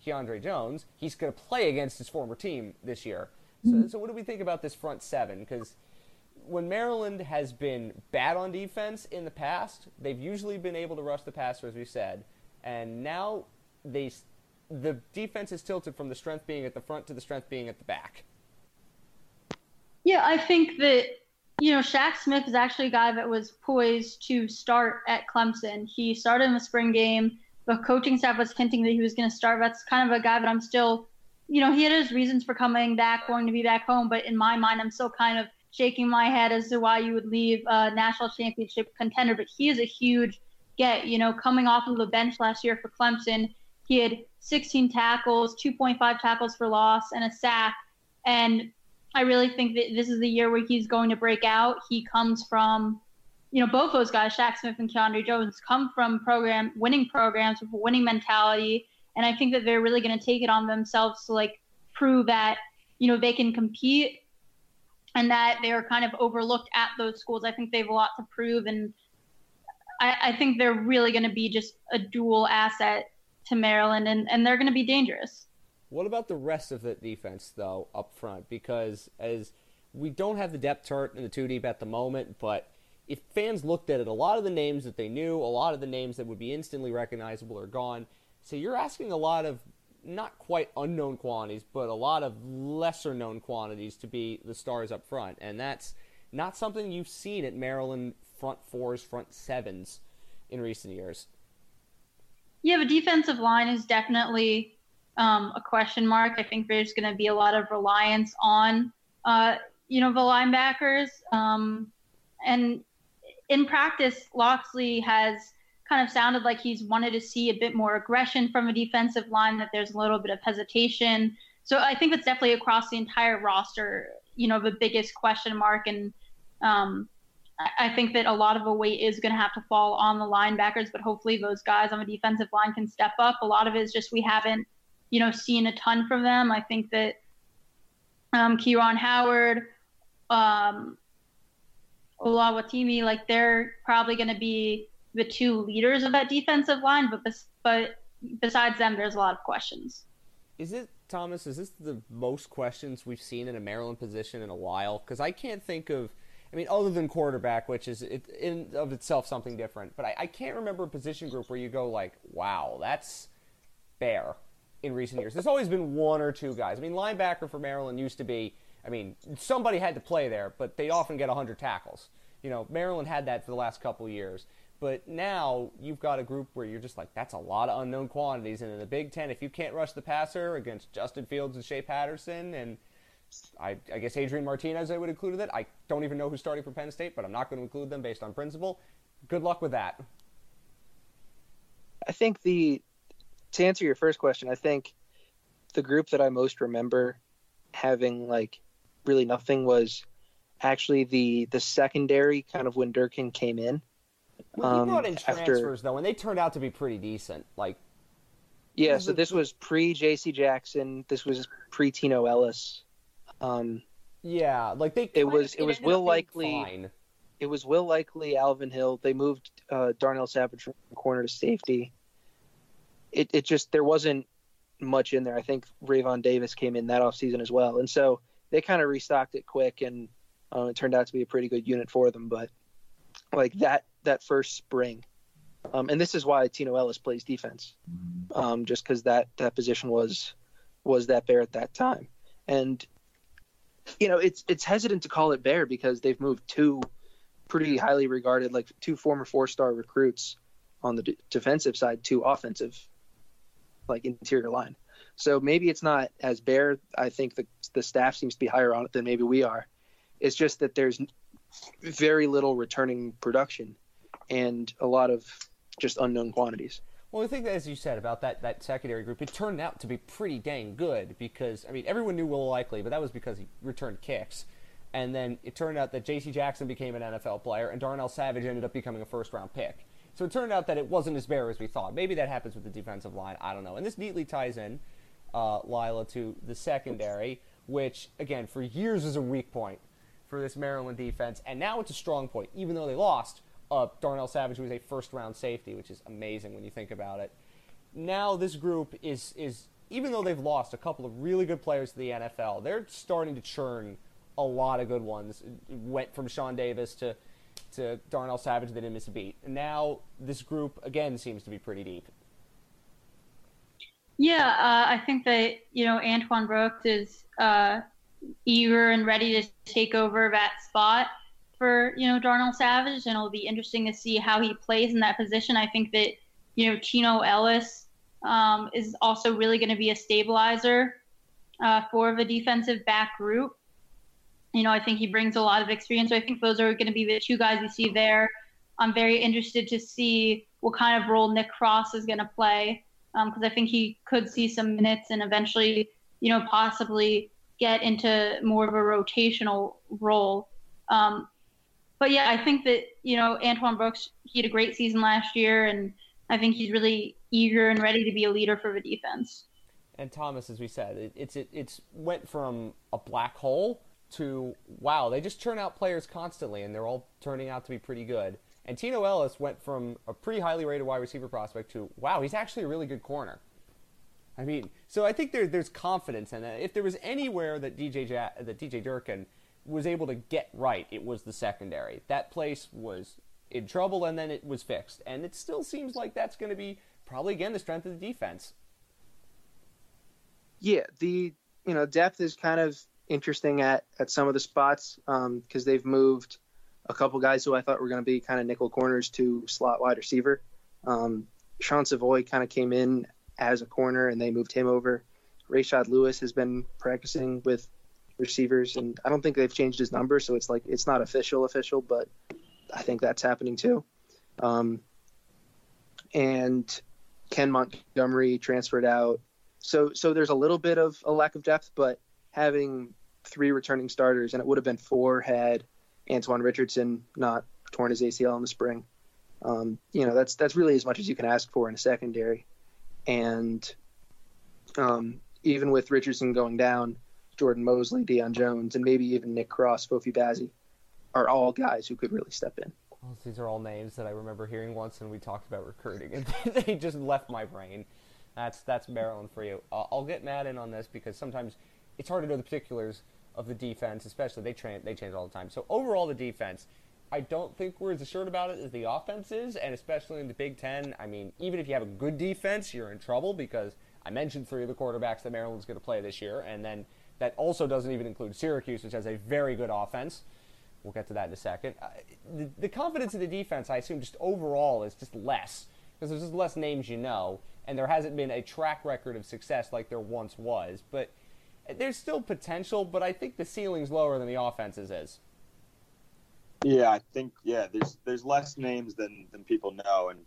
Keandre Jones, he's going to play against his former team this year. So, mm-hmm. so what do we think about this front seven? Because when Maryland has been bad on defense in the past, they've usually been able to rush the passer, as we said, and now they the defense is tilted from the strength being at the front to the strength being at the back. Yeah, I think that you know Shaq Smith is actually a guy that was poised to start at Clemson. He started in the spring game. The coaching staff was hinting that he was going to start. That's kind of a guy that I'm still, you know, he had his reasons for coming back, wanting to be back home. But in my mind, I'm still kind of shaking my head as to why you would leave a national championship contender. But he is a huge get. You know, coming off of the bench last year for Clemson, he had 16 tackles, 2.5 tackles for loss, and a sack. And I really think that this is the year where he's going to break out. He comes from, you know, both those guys, Shaq Smith and Keandre Jones, come from program winning programs with a winning mentality, and I think that they're really going to take it on themselves to like prove that you know they can compete, and that they are kind of overlooked at those schools. I think they have a lot to prove, and I, I think they're really going to be just a dual asset to Maryland, and and they're going to be dangerous. What about the rest of the defense, though, up front? Because as we don't have the depth chart in the two deep at the moment, but if fans looked at it, a lot of the names that they knew, a lot of the names that would be instantly recognizable are gone. So you're asking a lot of not quite unknown quantities, but a lot of lesser known quantities to be the stars up front. And that's not something you've seen at Maryland front fours, front sevens in recent years. Yeah, the defensive line is definitely um, a question mark. I think there's going to be a lot of reliance on, uh, you know, the linebackers. Um, and in practice, Locksley has kind of sounded like he's wanted to see a bit more aggression from a defensive line, that there's a little bit of hesitation. So I think that's definitely across the entire roster, you know, the biggest question mark. And um, I think that a lot of the weight is going to have to fall on the linebackers, but hopefully those guys on the defensive line can step up. A lot of it is just we haven't, you know, seen a ton from them. I think that um, Howard, um, Oluwatimi, like they're probably going to be the two leaders of that defensive line, but bes- but besides them, there's a lot of questions. Is it Thomas? Is this the most questions we've seen in a Maryland position in a while? Because I can't think of. I mean, other than quarterback, which is it, in of itself something different, but I, I can't remember a position group where you go like, "Wow, that's bare." In recent years, there's always been one or two guys. I mean, linebacker for Maryland used to be. I mean, somebody had to play there, but they often get 100 tackles. You know, Maryland had that for the last couple years. But now you've got a group where you're just like, that's a lot of unknown quantities. And in the Big Ten, if you can't rush the passer against Justin Fields and Shea Patterson, and I, I guess Adrian Martinez, I would include that. I don't even know who's starting for Penn State, but I'm not going to include them based on principle. Good luck with that. I think the to answer your first question, I think the group that I most remember having like really nothing was actually the the secondary kind of when Durkin came in. Well, he um, brought in transfers after, though, and they turned out to be pretty decent. Like, yeah. So this was pre J.C. Jackson. This was pre Tino Ellis. Um, yeah, like they. It was. It, it was Will Likely. Fine. It was Will Likely, Alvin Hill. They moved uh, Darnell Savage from corner to safety. It it just there wasn't much in there. I think RaVon Davis came in that offseason as well, and so they kind of restocked it quick, and uh, it turned out to be a pretty good unit for them. But like that that first spring. Um, and this is why Tino Ellis plays defense, um, just because that that position was was that bare at that time. And you know, it's it's hesitant to call it bare because they've moved two pretty highly regarded, like two former four star recruits on the d- defensive side to offensive, like interior line. So maybe it's not as bare. I think the the staff seems to be higher on it than maybe we are. It's just that there's very little returning production and a lot of just unknown quantities. Well, I think as you said about that, that secondary group, it turned out to be pretty dang good because, I mean, everyone knew Will Likely, but that was because he returned kicks. And then it turned out that J.C. Jackson became an NFL player, and Darnell Savage ended up becoming a first round pick. So it turned out that it wasn't as bare as we thought. Maybe that happens with the defensive line. I don't know. And this neatly ties in, uh, Lila, to the secondary, which, again, for years was a weak point for this Maryland defense. And now it's a strong point, even though they lost uh, Darnell Savage, was a first round safety, which is amazing when you think about it. Now this group is is even though they've lost a couple of really good players to the NFL, they're starting to churn a lot of good ones. It went from Sean Davis to to Darnell Savage, they didn't miss a beat. And now this group again seems to be pretty deep. Yeah, uh, I think that you know Antoine Brooks is uh, eager and ready to take over that spot for you know Darnell Savage, and it'll be interesting to see how he plays in that position. I think that you know Tino Ellis um, is also really going to be a stabilizer uh, for the defensive back group. You know, I think he brings a lot of experience. So I think those are going to be the two guys you see there. I'm very interested to see what kind of role Nick Cross is going to play because um, I think he could see some minutes and eventually, you know, possibly get into more of a rotational role. Um, but yeah, I think that you know Antoine Brooks he had a great season last year, and I think he's really eager and ready to be a leader for the defense. And Thomas, as we said, it, it's it, it's went from a black hole to wow, they just churn out players constantly, and they're all turning out to be pretty good. And Tino Ellis went from a pretty highly rated wide receiver prospect to wow, he's actually a really good corner. I mean, so I think there, there's confidence in it. If there was anywhere that DJ ja- that DJ Durkin was able to get right, it was the secondary. That place was in trouble, and then it was fixed. And it still seems like that's going to be probably again the strength of the defense. Yeah, the you know depth is kind of interesting at at some of the spots because um, they've moved a couple guys who I thought were going to be kind of nickel corners to slot wide receiver. Um, Sean Savoy kind of came in as a corner and they moved him over. Rayshad Lewis has been practicing with receivers, and I don't think they've changed his number, so it's like it's not official official, but I think that's happening too. Um, and Ken Montgomery transferred out, so so there's a little bit of a lack of depth, but having three returning starters, and it would have been four had Antwaine Richardson not torn his ACL in the spring. Um, you know, that's that's really as much as you can ask for in a secondary. And um, even with Richardson going down, Jordan Mosley, Deion Jones, and maybe even Nick Cross, Fofi Bazzi are all guys who could really step in. Well, these are all names that I remember hearing once when we talked about recruiting, and they just left my brain. That's that's Maryland for you. Uh, I'll get Matt in on this because sometimes it's hard to know the particulars of the defense, especially they train they change all the time. So overall, the defense, I don't think we're as assured about it as the offense is, and especially in the Big Ten. I mean, even if you have a good defense, you're in trouble because I mentioned three of the quarterbacks that Maryland's going to play this year, and then that also doesn't even include Syracuse, which has a very good offense. We'll get to that in a second. Uh, the, the confidence in the defense, I assume, just overall is just less because there's just less names you know, and there hasn't been a track record of success like there once was. But there's still potential, but I think the ceiling's lower than the offense's is. Yeah, I think yeah, there's there's less names than than people know, and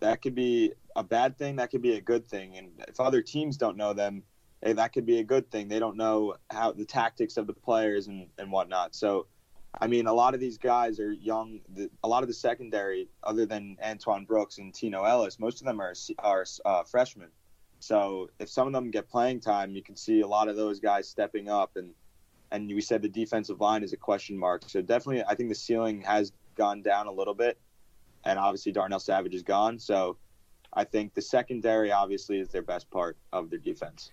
that could be a bad thing. That could be a good thing. And if other teams don't know them, hey, that could be a good thing. They don't know how the tactics of the players and and whatnot. So, I mean, a lot of these guys are young. The, a lot of the secondary, other than Antoine Brooks and Tino Ellis, most of them are are uh, freshmen. So if some of them get playing time, you can see a lot of those guys stepping up. And and we said the defensive line is a question mark. So definitely, I think the ceiling has gone down a little bit. And obviously, Darnell Savage is gone. So I think the secondary obviously is their best part of their defense.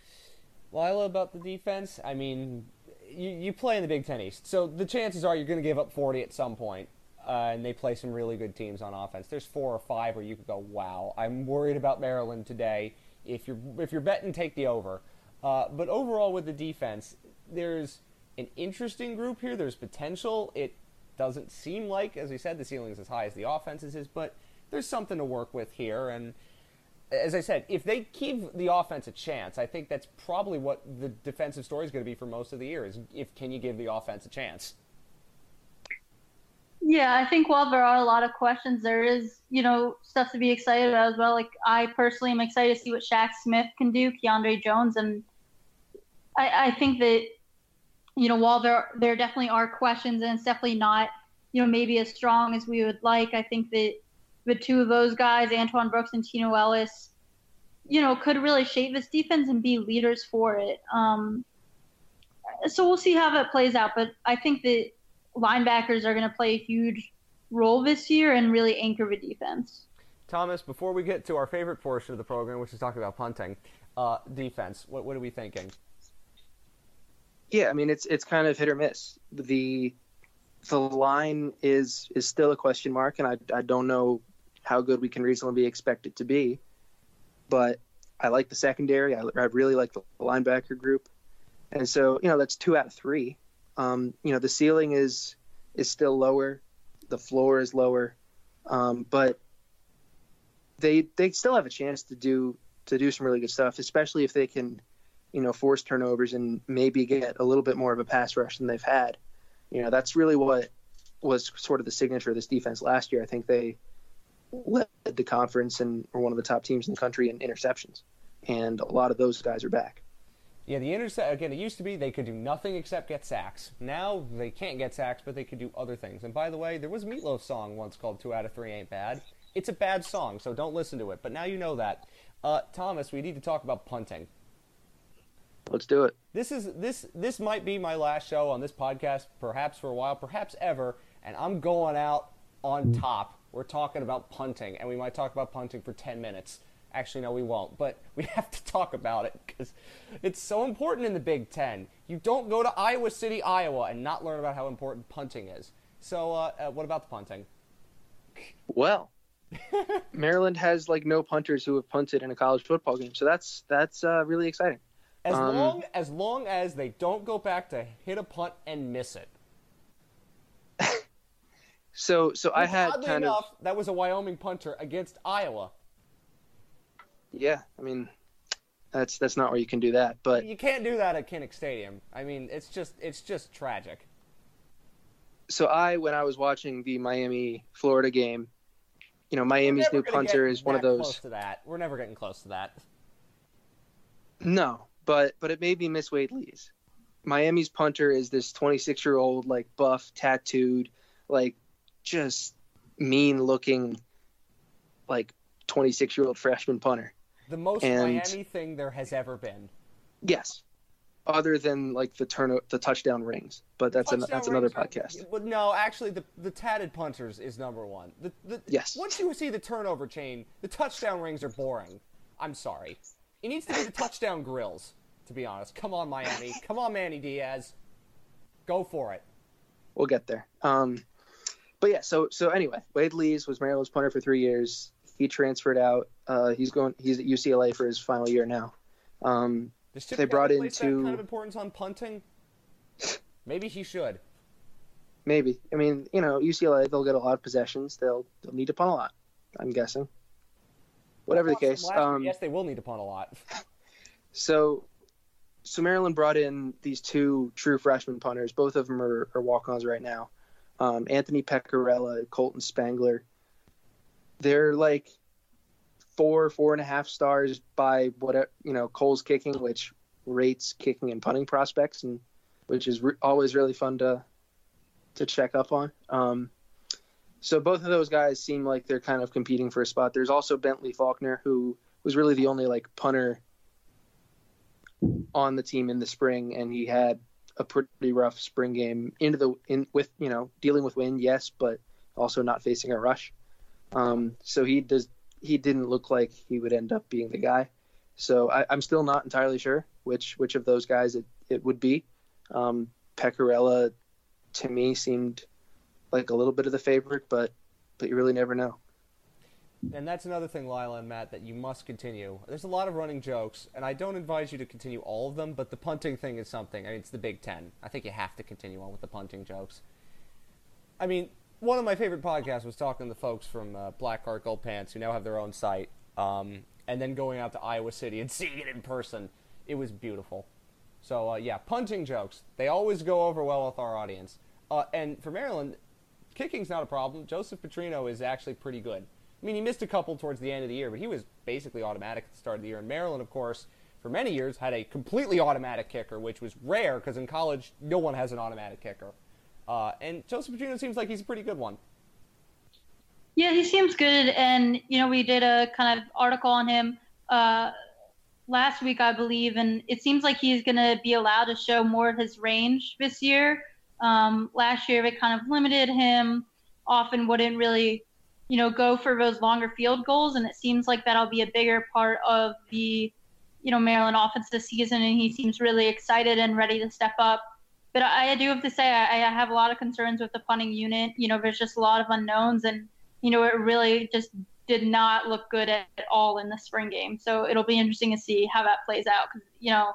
Lila, about the defense, I mean, you, you play in the Big Ten East, so the chances are you're going to give up 40 at some point, uh, and they play some really good teams on offense. There's four or five where you could go, wow, I'm worried about Maryland today if you're if you're betting, take the over. Uh, but overall, with the defense, there's an interesting group here. There's potential. It doesn't seem like, as we said, the ceiling is as high as the offenses is, but there's something to work with here. And as I said, if they give the offense a chance, I think that's probably what the defensive story is going to be for most of the year. Is if can you give the offense a chance? Yeah, I think while there are a lot of questions, there is, you know, stuff to be excited about as well. Like I personally am excited to see what Shaq Smith can do, Keandre Jones, and I, I think that, you know, while there there definitely are questions and it's definitely not, you know, maybe as strong as we would like. I think that the two of those guys, Antoine Brooks and Tino Ellis, you know, could really shape this defense and be leaders for it. Um, so we'll see how that plays out. But I think that linebackers are going to play a huge role this year and really anchor the defense. Thomas, before we get to our favorite portion of the program, which is talking about punting, uh, defense, what, what are we thinking? Yeah, I mean it's it's kind of hit or miss. The the line is is still a question mark, and I I don't know how good we can reasonably expect it to be. But I like the secondary. I, I really like the linebacker group, and so you know that's two out of three. Um, you know, the ceiling is is still lower, the floor is lower, um, but they they still have a chance to do to do some really good stuff, especially if they can, you know, force turnovers and maybe get a little bit more of a pass rush than they've had. You know, that's really what was sort of the signature of this defense last year. I think they led the conference and were one of the top teams in the country in interceptions, and a lot of those guys are back. Yeah, the intercept again. It used to be they could do nothing except get sacks. Now they can't get sacks, but they could do other things. And by the way, there was a Meatloaf song once called Two Out of Three Ain't Bad." It's a bad song, so don't listen to it. But now you know that. Uh, Thomas, we need to talk about punting. Let's do it. This is this this might be my last show on this podcast, perhaps for a while, perhaps ever, and I'm going out on top. We're talking about punting, and we might talk about punting for 10 minutes. Actually, no, we won't. But we have to talk about it because it's so important in the Big Ten. You don't go to Iowa City, Iowa, and not learn about how important punting is. So, uh, uh, what about the punting? Well, Maryland has like no punters who have punted in a college football game, so that's that's uh, really exciting. As um, long as long as they don't go back to hit a punt and miss it. So, so I had kind enough, of that was a Wyoming punter against Iowa. yeah, I mean, that's that's not where you can do that. But You can't do that at Kinnick Stadium. I mean, it's just it's just tragic. so I, when I was watching the Miami Florida game, you know, Miami's new punter is one of those. Close to that. We're never getting close to that. No, but but it may be Miss Wade Lees. Miami's punter is this 26 year old like buff, tattooed, like just mean looking, like 26 year old freshman punter. The most And- Miami thing there has ever been. Yes, other than like the turn the touchdown rings, but that's an, that's another rings are- podcast. But no, actually, the the tatted punters is number one. The, the, Yes. Once you see the turnover chain, the touchdown rings are boring. I'm sorry. It needs to be the touchdown grills. To be honest, come on, Miami. Come on, Manny Diaz. Go for it. We'll get there. Um, but yeah, so so anyway, Wade Lees was Maryland's punter for three years. He transferred out. Uh, he's going. He's at UCLA for his final year now. Um, They brought in two- kind of importance on punting? Maybe he should. maybe. I mean, you know, UCLA they'll get a lot of possessions. They'll they'll need to punt a lot. I'm guessing. Whatever the case. Um, yes, they will need to punt a lot. So, so Maryland brought in these two true freshman punters. Both of them are, are walk-ons right now. Um, Anthony Pecorella, Colton Spangler. They're like four, four and a half stars by what you know Kohl's Kicking, which rates kicking and punting prospects, and which is re- always really fun to to check up on. Um, so both of those guys seem like they're kind of competing for a spot. There's also Bentley Faulkner, who was really the only like punter on the team in the spring, and he had a pretty rough spring game into the in with you know dealing with wind, yes, but also not facing a rush. Um, so he does he didn't look like he would end up being the guy. So I, I'm still not entirely sure which which of those guys it, it would be. Um, Pecorella to me seemed like a little bit of the favorite, but but you really never know. And that's another thing, Lila and Matt, that you must continue. There's a lot of running jokes, and I don't advise you to continue all of them, but the punting thing is something. I mean, it's the Big Ten. I think you have to continue on with the punting jokes. I mean, one of my favorite podcasts was talking to the folks from uh, Black Heart Gold Pants, who now have their own site, um, and then going out to Iowa City and seeing it in person. It was beautiful. So, uh, yeah, punting jokes. They always go over well with our audience. Uh, and for Maryland, kicking's not a problem. Joseph Petrino is actually pretty good. I mean, he missed a couple towards the end of the year, but he was basically automatic at the start of the year. And Maryland, of course, for many years had a completely automatic kicker, which was rare because in college no one has an automatic kicker. Uh, and Joseph Petrino seems like he's a pretty good one. Yeah, he seems good, and you know, we did a kind of article on him uh, last week, I believe, and it seems like he's going to be allowed to show more of his range this year. Um, last year, it kind of limited him. Often wouldn't really, you know, go for those longer field goals, and it seems like that'll be a bigger part of the, you know, Maryland offense this season. And he seems really excited and ready to step up. But I, do have to say, I, I have a lot of concerns with the punting unit. You know, there's just a lot of unknowns, and you know, it really just did not look good at, at all in the spring game. So it'll be interesting to see how that plays out because, you know,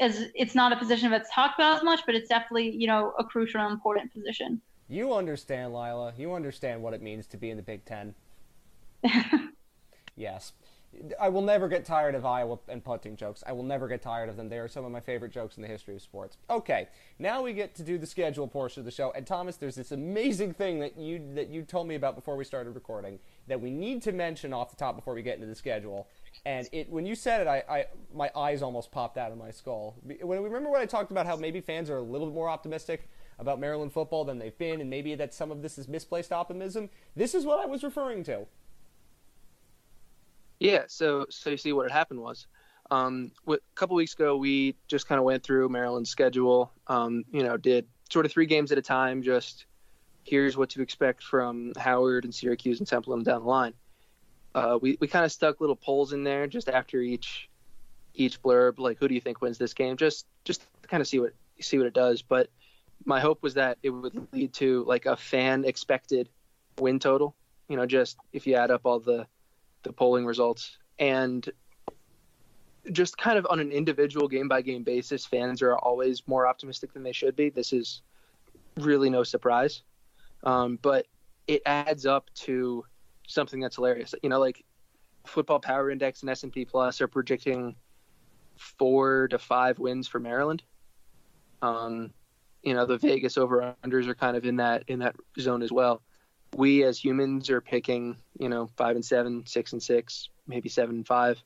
as it's not a position that's talked about as much, but it's definitely, you know, a crucial and important position. You understand, Lila. You understand what it means to be in the Big Ten. Yes. I will never get tired of Iowa and punting jokes. I will never get tired of them. They are some of my favorite jokes in the history of sports. Okay, now we get to do the schedule portion of the show. And Thomas, there's this amazing thing that you that you told me about before we started recording that we need to mention off the top before we get into the schedule. And it when you said it, I, I my eyes almost popped out of my skull. When remember when I talked about how maybe fans are a little bit more optimistic about Maryland football than they've been, and maybe that some of this is misplaced optimism. This is what I was referring to. Yeah, so so you see what had happened was, um, a couple weeks ago we just kind of went through Maryland's schedule. Um, you know, did sort of three games at a time. Just here's what to expect from Howard and Syracuse and Temple and down the line. Uh, we we kind of stuck little polls in there just after each each blurb, like who do you think wins this game? Just just kind of see what see what it does. But my hope was that it would lead to like a fan expected win total. You know, just if you add up all the the polling results and just kind of on an individual game by game basis fans are always more optimistic than they should be this is really no surprise um, but it adds up to something that's hilarious you know like Football Power Index and S and P Plus are projecting four to five wins for Maryland. Um, you know, the Vegas over unders are kind of in that in that zone as well. We as humans are picking, you know, five and seven, six and six, maybe seven and five.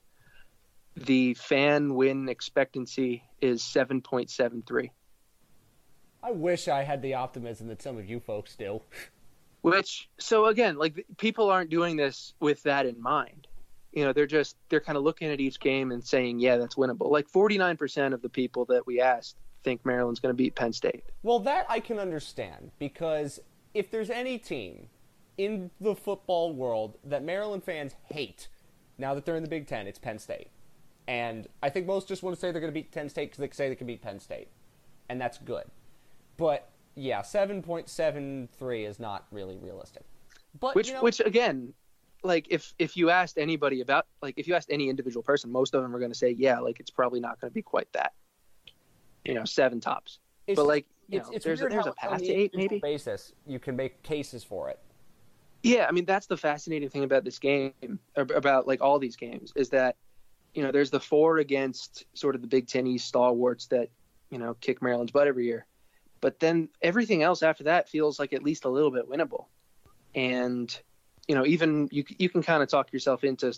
The fan win expectancy is seven point seven three. I wish I had the optimism that some of you folks do. Which so again, like people aren't doing this with that in mind. You know, they're just they're kind of looking at each game and saying, "Yeah, that's winnable." Like 49% of the people that we asked think Maryland's going to beat Penn State. Well, that I can understand because if there's any team in the football world that Maryland fans hate now that they're in the Big Ten, it's Penn State. And I think most just want to say they're going to beat Penn State because they say they can beat Penn State. And that's good. But yeah, 7.73 is not really realistic. But which you know, which again, like if if you asked anybody about like if you asked any individual person, most of them are going to say, yeah, like it's probably not going to be quite that. You know, seven tops. it's, but like you it's, know, it's there's a, there's a path to eight maybe. basis you can make cases for it. Yeah, I mean that's the fascinating thing about this game, about like all these games, is that you know there's the four against sort of the Big Ten East stalwarts that you know kick Maryland's butt every year, but then everything else after that feels like at least a little bit winnable, and you know even you you can kind of talk yourself into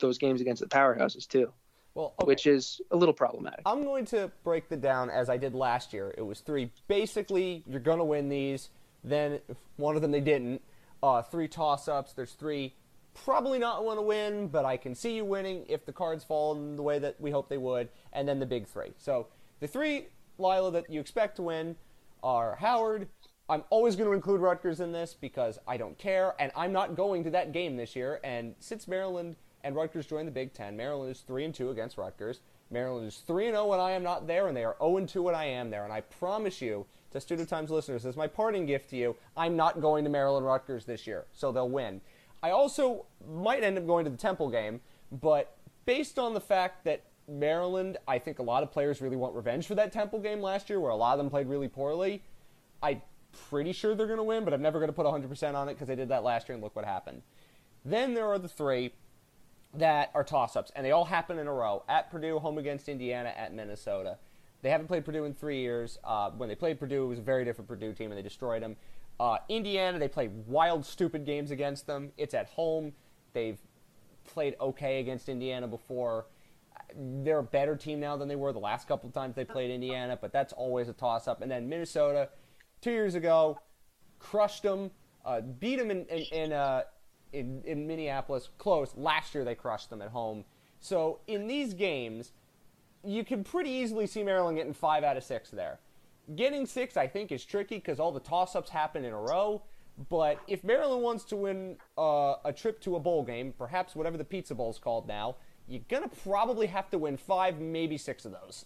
those games against the powerhouses too, Well, okay. which is a little problematic. I'm going to break the down as I did last year. It was three. Basically, you're going to win these. Then one of them they didn't. Uh, three toss-ups. There's three. Probably not want to win, but I can see you winning if the cards fall in the way that we hope they would. And then the big three. So the three, Lila, that you expect to win are Howard. I'm always going to include Rutgers in this because I don't care, and I'm not going to that game this year. And since Maryland and Rutgers joined the Big Ten, Maryland is three and two against Rutgers. Maryland is 3 and 0 when I am not there, and they are 0 and 2 when I am there. And I promise you, to Testudo Times listeners, as my parting gift to you, I'm not going to Maryland Rutgers this year, so they'll win. I also might end up going to the Temple game, but based on the fact that Maryland, I think a lot of players really want revenge for that Temple game last year, where a lot of them played really poorly. I'm pretty sure they're going to win, but I'm never going to put 100% on it because they did that last year, and look what happened. Then there are the three that are toss ups, and they all happen in a row at Purdue, home against Indiana, at Minnesota. They haven't played Purdue in three years. Uh, when they played Purdue, it was a very different Purdue team, and they destroyed them. Uh, Indiana, they play wild, stupid games against them. It's at home. They've played okay against Indiana before. They're a better team now than they were the last couple of times they played Indiana, but that's always a toss up. And then Minnesota, two years ago, crushed them, uh, beat them in, in, in, uh, in, in Minneapolis, close. Last year they crushed them at home. So in these games, you can pretty easily see Maryland getting five out of six there. Getting six, I think, is tricky because all the toss ups happen in a row. But if Maryland wants to win uh, a trip to a bowl game, perhaps whatever the Pizza Bowl is called now, you're going to probably have to win five, maybe six of those.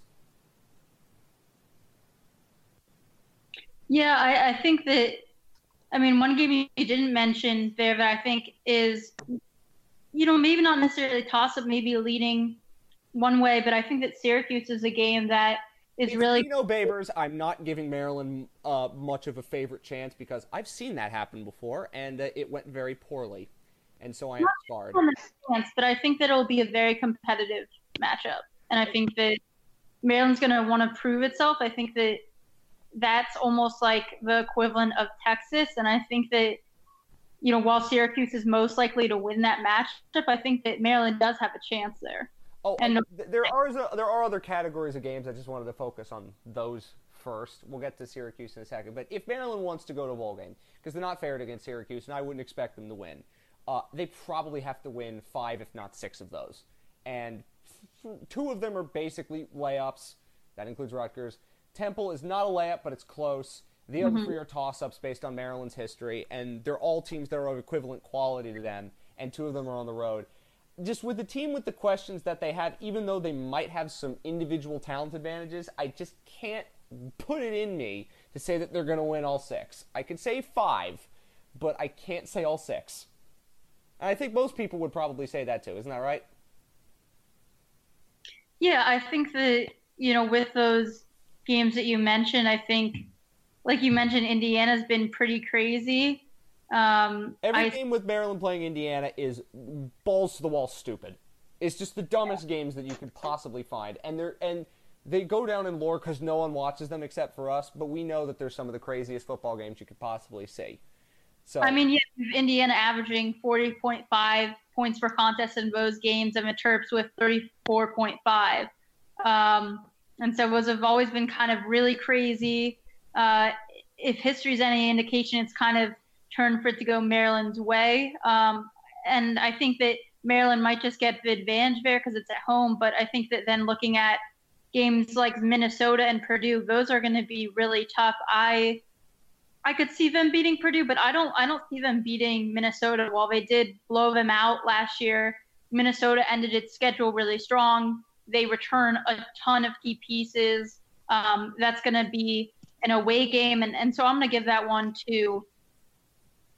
Yeah, I, I think that. I mean, one game you didn't mention there that I think is, you know, maybe not necessarily toss up, maybe leading one way, but I think that Syracuse is a game that is It's really Dino Babers. I'm not giving Maryland uh, much of a favorite chance because I've seen that happen before, and uh, it went very poorly, and so I am scarred. chance, but I think that it'll be a very competitive matchup, and I think that Maryland's going to want to prove itself. I think that that's almost like the equivalent of Texas, and I think that you know while Syracuse is most likely to win that matchup, I think that Maryland does have a chance there. Oh, And- there are there are other categories of games. I just wanted to focus on those first. We'll get to Syracuse in a second. But if Maryland wants to go to a bowl game, because they're not fared against Syracuse, and I wouldn't expect them to win, uh, they probably have to win five, if not six, of those. And f- two of them are basically layups. That includes Rutgers. Temple is not a layup, but it's close. The other three are mm-hmm. toss-ups based on Maryland's history, and they're all teams that are of equivalent quality to them. And two of them are on the road just with the team with the questions that they have, even though they might have some individual talent advantages, I just can't put it in me to say that they're going to win all six. I could say five, but I can't say all six. And I think most people would probably say that too, isn't that right? Yeah, I think that, you know, with those games that you mentioned, I think, like you mentioned, Indiana's been pretty crazy. Um, Every I, game with Maryland playing Indiana is balls to the wall stupid. It's just the dumbest games that you could possibly find, and they're and they go down in lore because no one watches them except for us. But we know that they're some of the craziest football games you could possibly see. So I mean, yeah, Indiana averaging 40.5 points per contest in those games, and the Terps with 34.5. Um, and so those have always been kind of really crazy. Uh, if history's any indication, it's kind of turned for it to go Maryland's way. Um, and I think that Maryland might just get the advantage there because it's at home. But I think that then looking at games like Minnesota and Purdue, those are going to be really tough. I I could see them beating Purdue, but I don't I don't see them beating Minnesota. While they did blow them out last year, Minnesota ended its schedule really strong. They return a ton of key pieces. Um, that's going to be an away game, and, and so I'm going to give that one to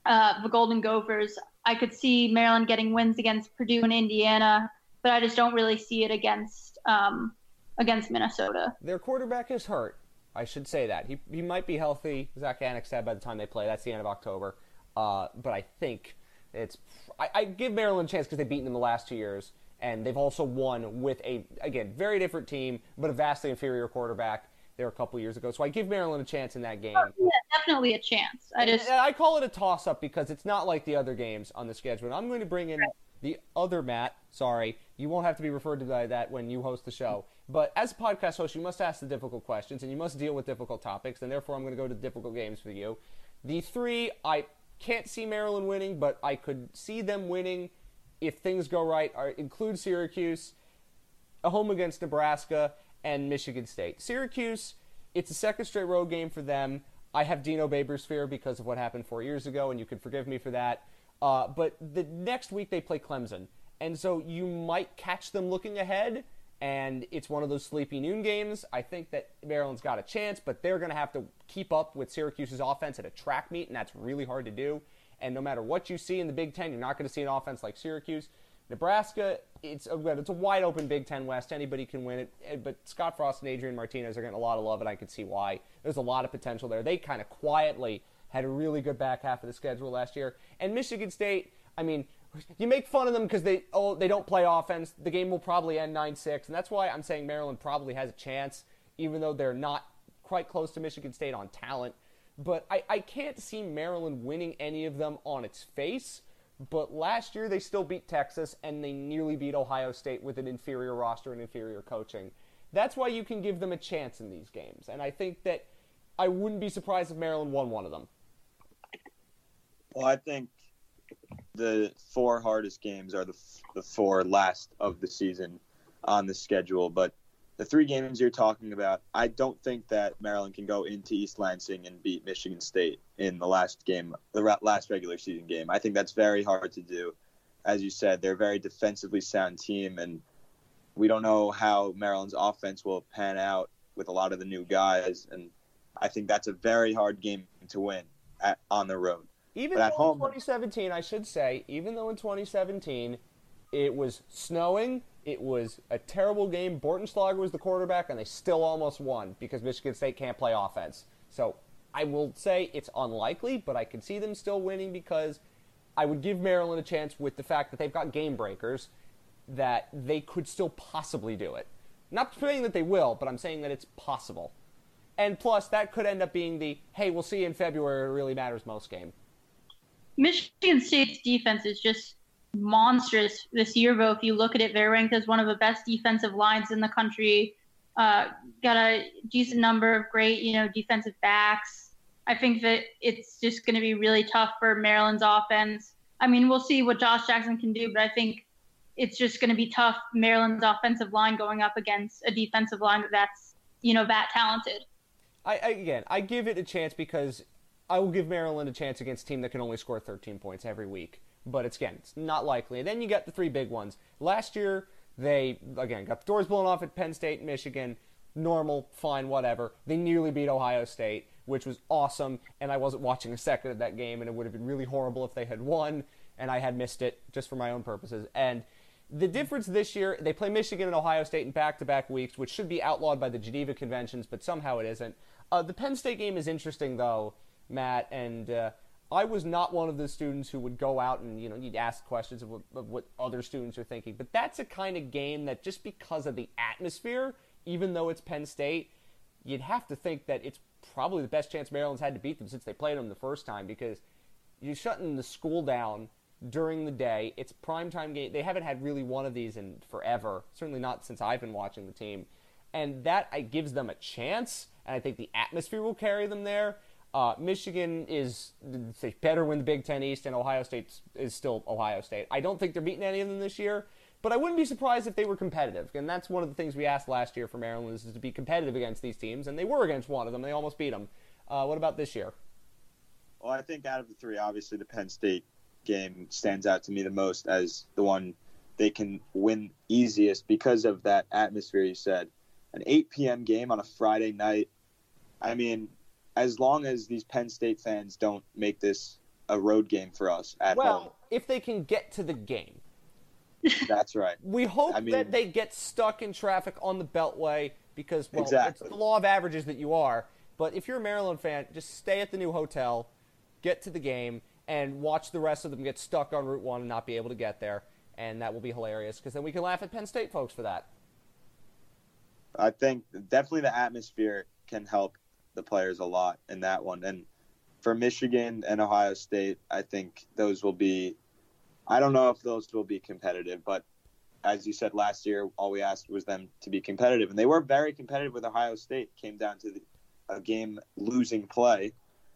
uh, the Golden Gophers. I could see Maryland getting wins against Purdue and Indiana, but I just don't really see it against um, against Minnesota. their quarterback is hurt. I should say that he he might be healthy. Zack Annexstad by the time they play. That's the end of October. Uh, but I think it's I, I give Maryland a chance because they've beaten them the last two years, and they've also won with a again very different team, but a vastly inferior quarterback. There a couple years ago, so I give Maryland a chance in that game. Oh, yeah, definitely a chance. I just And I call it a toss up because it's not like the other games on the schedule. And I'm going to bring in the other Matt. Sorry, you won't have to be referred to by that when you host the show. But as a podcast host, you must ask the difficult questions and you must deal with difficult topics. And therefore, I'm going to go to difficult games for you. The three, I can't see Maryland winning, but I could see them winning if things go right. Are, include Syracuse, a home against Nebraska, and Michigan State. Syracuse, it's a second straight road game for them. I have Dino Babers fear because of what happened four years ago, and you can forgive me for that. Uh, but the next week they play Clemson, and so you might catch them looking ahead, and it's one of those sleepy noon games. I think that Maryland's got a chance, but they're going to have to keep up with Syracuse's offense at a track meet, and that's really hard to do. And no matter what you see in the Big Ten, you're not going to see an offense like Syracuse. Nebraska, it's a, it's a wide open Big Ten West. Anybody can win it. But Scott Frost and Adrian Martinez are getting a lot of love, and I can see why. There's a lot of potential there. They kind of quietly had a really good back half of the schedule last year. And Michigan State, I mean, you make fun of them because they oh they don't play offense. The game will probably end 9-6, and that's why I'm saying Maryland probably has a chance, even though they're not quite close to Michigan State on talent. But I, I can't see Maryland winning any of them on its face. But last year they still beat Texas and they nearly beat Ohio State with an inferior roster and inferior coaching. That's why you can give them a chance in these games. And I think that I wouldn't be surprised if Maryland won one of them. Well, I think the four hardest games are the, the four last of the season on the schedule. But the three games you're talking about, I don't think that Maryland can go into East Lansing and beat Michigan State in the last game, the last regular season game. I think that's very hard to do. As you said, they're a very defensively sound team, and we don't know how Maryland's offense will pan out with a lot of the new guys. And I think that's a very hard game to win at, on the road. Even But though home- in 2017, I should say, even though in 2017 it was snowing, it was a terrible game. Bortenschlager was the quarterback, and they still almost won because Michigan State can't play offense. So I will say it's unlikely, but I can see them still winning because I would give Maryland a chance with the fact that they've got game breakers that they could still possibly do it. Not saying that they will, but I'm saying that it's possible. And plus, that could end up being the hey, we'll see in February. It really matters most game. Michigan State's defense is just monstrous this year, though. If you look at it, they're ranked as one of the best defensive lines in the country. Uh, got a decent number of great, you know, defensive backs. I think that it's just going to be really tough for Maryland's offense. I mean, we'll see what Josh Jackson can do, but I think it's just going to be tough. Maryland's offensive line going up against a defensive line that's, you know, that talented. I, again, I give it a chance because I will give Maryland a chance against a team that can only score 13 points every week. But it's again, it's not likely. And then you got the three big ones. Last year, they again got the doors blown off at Penn State, Michigan. Normal, fine, whatever. They nearly beat Ohio State, which was awesome. And I wasn't watching a second of that game, and it would have been really horrible if they had won, and I had missed it just for my own purposes. And the difference this year, they play Michigan and Ohio State in back-to-back weeks, which should be outlawed by the Geneva Conventions, but somehow it isn't. Uh, the Penn State game is interesting, though, Matt, and uh, I was not one of the students who would go out and you know you'd ask questions of what, of what other students are thinking. But that's a kind of game that just because of the atmosphere, even though it's Penn State, you'd have to think that it's probably the best chance Maryland's had to beat them since they played them the first time because you're shutting the school down during the day. It's primetime game. They haven't had really one of these in forever. Certainly not since I've been watching the team. And that gives them a chance, and I think the atmosphere will carry them there. Uh, Michigan is better win the Big Ten East, and Ohio State is still Ohio State. I don't think they're beating any of them this year, but I wouldn't be surprised if they were competitive. And that's one of the things we asked last year for Maryland is to be competitive against these teams, and they were against one of them. They almost beat them. Uh, what about this year? Well, I think out of the three, obviously the Penn State game stands out to me the most as the one they can win easiest because of that atmosphere you said. An 8 p.m. game on a Friday night. I mean, as long as these Penn State fans don't make this a road game for us at well, home. if they can get to the game. That's right. We hope I mean- that they get stuck in traffic on the Beltway because, well, Exactly. it's the law of averages that you are. But if you're a Maryland fan, just stay at the new hotel, get to the game, and watch the rest of them get stuck on Route 1 and not be able to get there. And that will be hilarious because then we can laugh at Penn State folks for that. I think definitely the atmosphere can help the players a lot in that one. And for Michigan and Ohio State, I think those will be. I don't know if those will be competitive, but as you said last year, all we asked was them to be competitive, and they were very competitive with Ohio State. Came down to the, a game losing play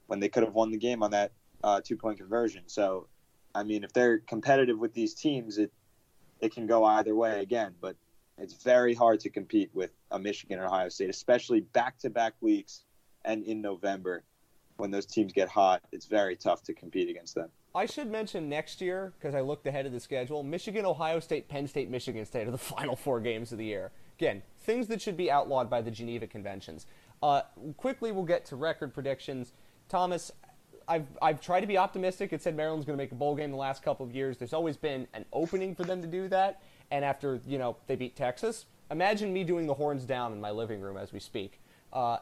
when they could have won the game on that uh, two point conversion. So, I mean, if they're competitive with these teams, it it can go either way again. But it's very hard to compete with a Michigan and Ohio State, especially back to back weeks and in November when those teams get hot. It's very tough to compete against them. I should mention next year, because I looked ahead of the schedule, Michigan, Ohio State, Penn State, Michigan State are the final four games of the year. Again, things that should be outlawed by the Geneva Conventions. Uh, quickly, we'll get to record predictions. Thomas, I've, I've tried to be optimistic. It said Maryland's going to make a bowl game the last couple of years. There's always been an opening for them to do that. And after, you know, they beat Texas, imagine me doing the horns down in my living room as we speak. Uh,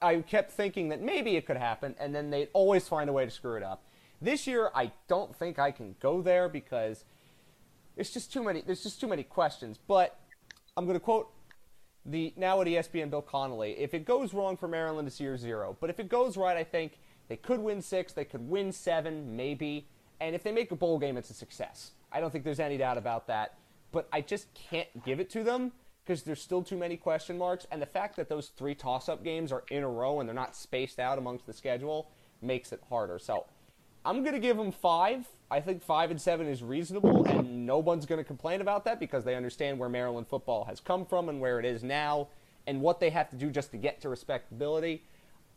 I kept thinking that maybe it could happen, and then they'd always find a way to screw it up. This year, I don't think I can go there because it's just too many. There's just too many questions. But I'm going to quote the now at ESPN Bill Connolly. If it goes wrong for Maryland, it's year zero. But if it goes right, I think they could win six. They could win seven, maybe. And if they make a bowl game, it's a success. I don't think there's any doubt about that. But I just can't give it to them because there's still too many question marks. And the fact that those three toss-up games are in a row and they're not spaced out amongst the schedule makes it harder. So I'm going to give them five. I think five and seven is reasonable, and no one's going to complain about that because they understand where Maryland football has come from and where it is now and what they have to do just to get to respectability.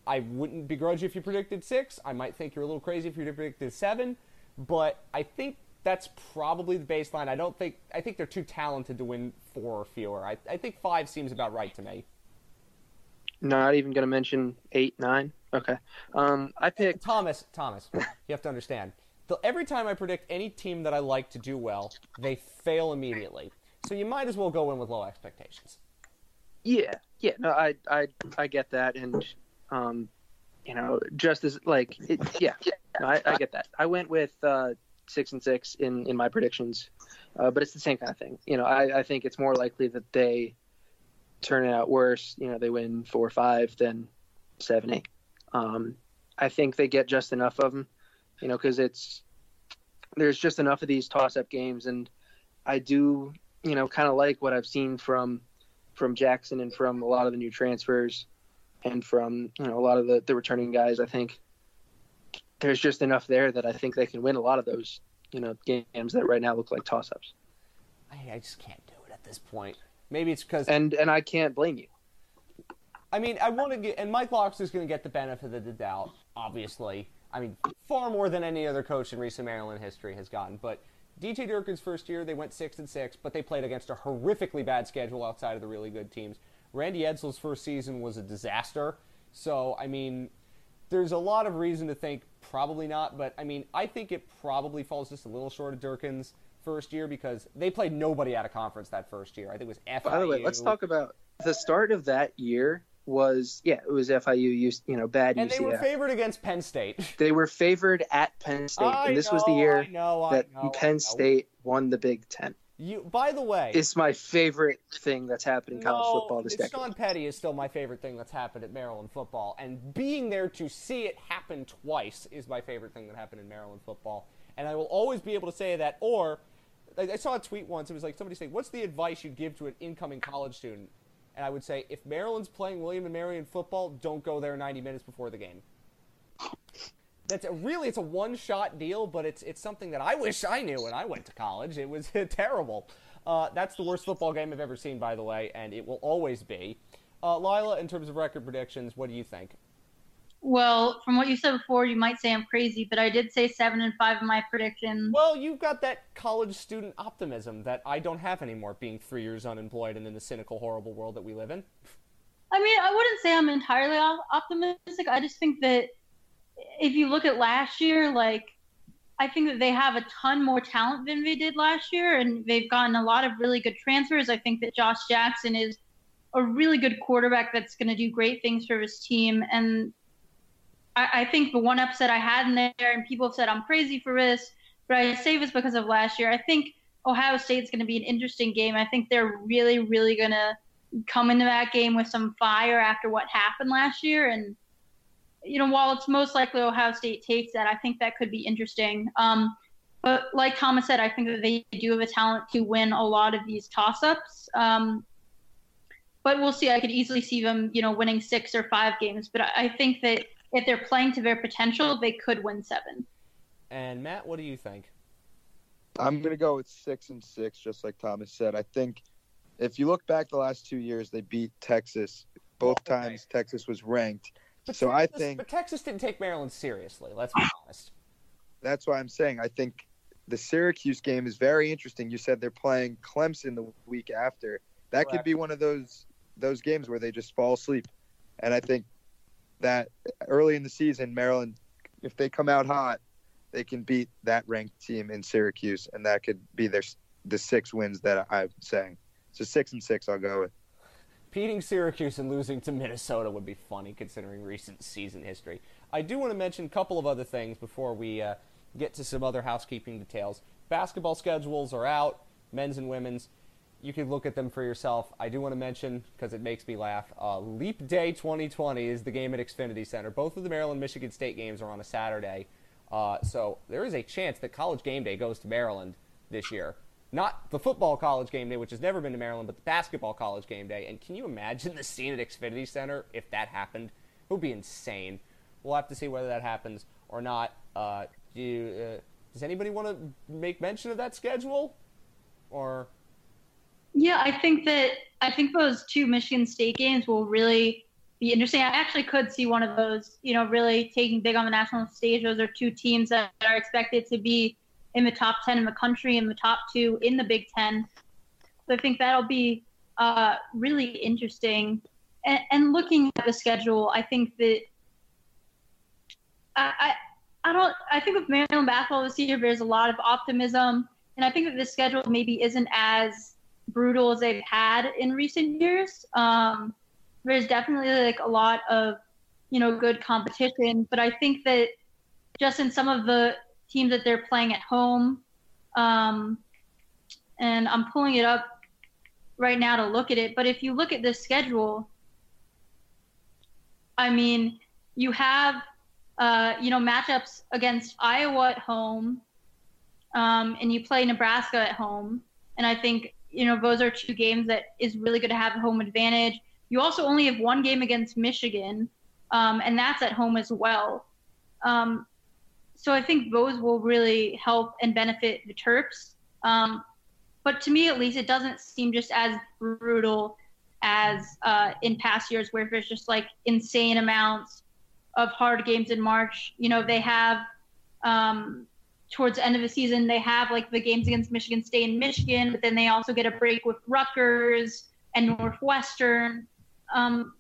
I wouldn't begrudge you if you predicted six. I might think you're a little crazy if you predicted seven, but I think that's probably the baseline. I don't think I think they're too talented to win four or fewer. I, I think five seems about right to me. Not even going to mention eight, nine. Okay. Um, I picked. Thomas, Thomas, you have to understand. The, every time I predict any team that I like to do well, they fail immediately. So you might as well go in with low expectations. Yeah, yeah. No, I, I, I get that, and um, you know, just as like, it, yeah, no, I, I get that. I went with uh, six and six in in my predictions, uh, but it's the same kind of thing. You know, I, I think it's more likely that they turn it out worse. You know, they win four or five than seven, eight. Um, I think they get just enough of them. You know, because it's there's just enough of these toss-up games, and I do, you know, kind of like what I've seen from from Jackson and from a lot of the new transfers and from you know a lot of the, the returning guys. I think there's just enough there that I think they can win a lot of those you know games that right now look like toss-ups. I, I just can't do it at this point. Maybe it's because And and I can't blame you. I mean I want to get and Mike Locks is going to get the benefit of the doubt. Obviously, I mean far more than any other coach in recent Maryland history has gotten. But DJ Durkin's first year, they went six and six, but they played against a horrifically bad schedule outside of the really good teams. Randy Edsall's first season was a disaster. So I mean, there's a lot of reason to think probably not, but I mean, I think it probably falls just a little short of Durkin's first year because they played nobody out of conference that first year. I think it was FIU. By the way, let's talk about the start of that year was yeah, it was FIU. Used you know bad And UCF. they were favored against Penn State. They were favored at Penn State, I and this was the year I know, I that know, Penn. State won the Big Ten. You, by the way, It's my favorite thing that's happened in college no, football this decade. Shawn Petty is still my favorite thing that's happened at Maryland football, and being there to see it happen twice is my favorite thing that happened in Maryland football. And I will always be able to say that. Or, like, I saw a tweet once. It was like somebody saying, "What's the advice you'd give to an incoming college student?" And I would say, if Maryland's playing William and Mary in football, don't go there 90 minutes before the game. That's a, really it's a one-shot deal, but it's it's something that I wish I knew when I went to college. It was terrible. Uh, that's the worst football game I've ever seen, by the way, and it will always be. Uh, Lila, in terms of record predictions, what do you think? Well, from what you said before, you might say I'm crazy, but I did say seven and five in my predictions. Well, you've got that college student optimism that I don't have anymore, being three years unemployed and in the cynical, horrible world that we live in. I mean, I wouldn't say I'm entirely optimistic. I just think that if you look at last year, like I think that they have a ton more talent than they did last year, and they've gotten a lot of really good transfers. I think that Josh Jackson is a really good quarterback that's going to do great things for his team. And I, I think the one upset I had in there, and people have said I'm crazy for this, but I say this because of last year. I think Ohio State's going to be an interesting game. I think they're really, really going to come into that game with some fire after what happened last year. And, you know, while it's most likely Ohio State takes that, I think that could be interesting. Um, but like Thomas said, I think that they do have a talent to win a lot of these toss ups. Um, but we'll see. I could easily see them, you know, winning six or five games. But I I think that if they're playing to their potential, they could win seven. And Matt, what do you think? I'm gonna go with six and six, just like Thomas said. I think if you look back the last two years, they beat Texas both times. Texas was ranked, But so I think but Texas didn't take Maryland seriously. Let's be honest. that's why I'm saying I think the Syracuse game is very interesting. You said they're playing Clemson the week after. That could be one of those those games where they just fall asleep. And I think that early in the season, Maryland, if they come out hot, they can beat that ranked team in Syracuse, and that could be their the six wins that I'm saying. So six and six, I'll go with. Beating Syracuse and losing to Minnesota would be funny considering recent season history. I do want to mention a couple of other things before we uh, get to some other housekeeping details. Basketball schedules are out, men's and women's. You can look at them for yourself. I do want to mention, because it makes me laugh, uh, Leap Day 2020 is the game at Xfinity Center. Both of the Maryland Michigan State games are on a Saturday. Uh, so there is a chance that College Game Day goes to Maryland this year. Not the football college game day, which has never been to Maryland, but the basketball college game day. And can you imagine the scene at Xfinity Center if that happened? It would be insane. We'll have to see whether that happens or not. Uh, do you, uh, does anybody want to make mention of that schedule? Or Yeah, I think that I think those two Michigan State games will really be interesting. I actually could see one of those, you know, really taking big on the national stage. Those are two teams that are expected to be in the top 10 in the country in the top two in the Big Ten. So I think that'll be uh, really interesting. And, and looking at the schedule, I think that I, I I don't. I think with Maryland basketball this year, there's a lot of optimism, and I think that the schedule maybe isn't as brutal as they've had in recent years. Um, there's definitely like a lot of, you know, good competition, but I think that just in some of the teams that they're playing at home, um, and I'm pulling it up right now to look at it. But if you look at this schedule, I mean, you have, uh, you know, matchups against Iowa at home, um, and you play Nebraska at home, and I think you know those are two games that is really good to have a home advantage. You also only have one game against Michigan, um, and that's at home as well. Um, so I think those will really help and benefit the Terps. Um, but to me, at least, it doesn't seem just as brutal as uh, in past years, where there's just like insane amounts of hard games in March. You know, they have um, towards the end of the season, they have like the games against Michigan State and Michigan, but then they also get a break with Rutgers and Northwestern. Um,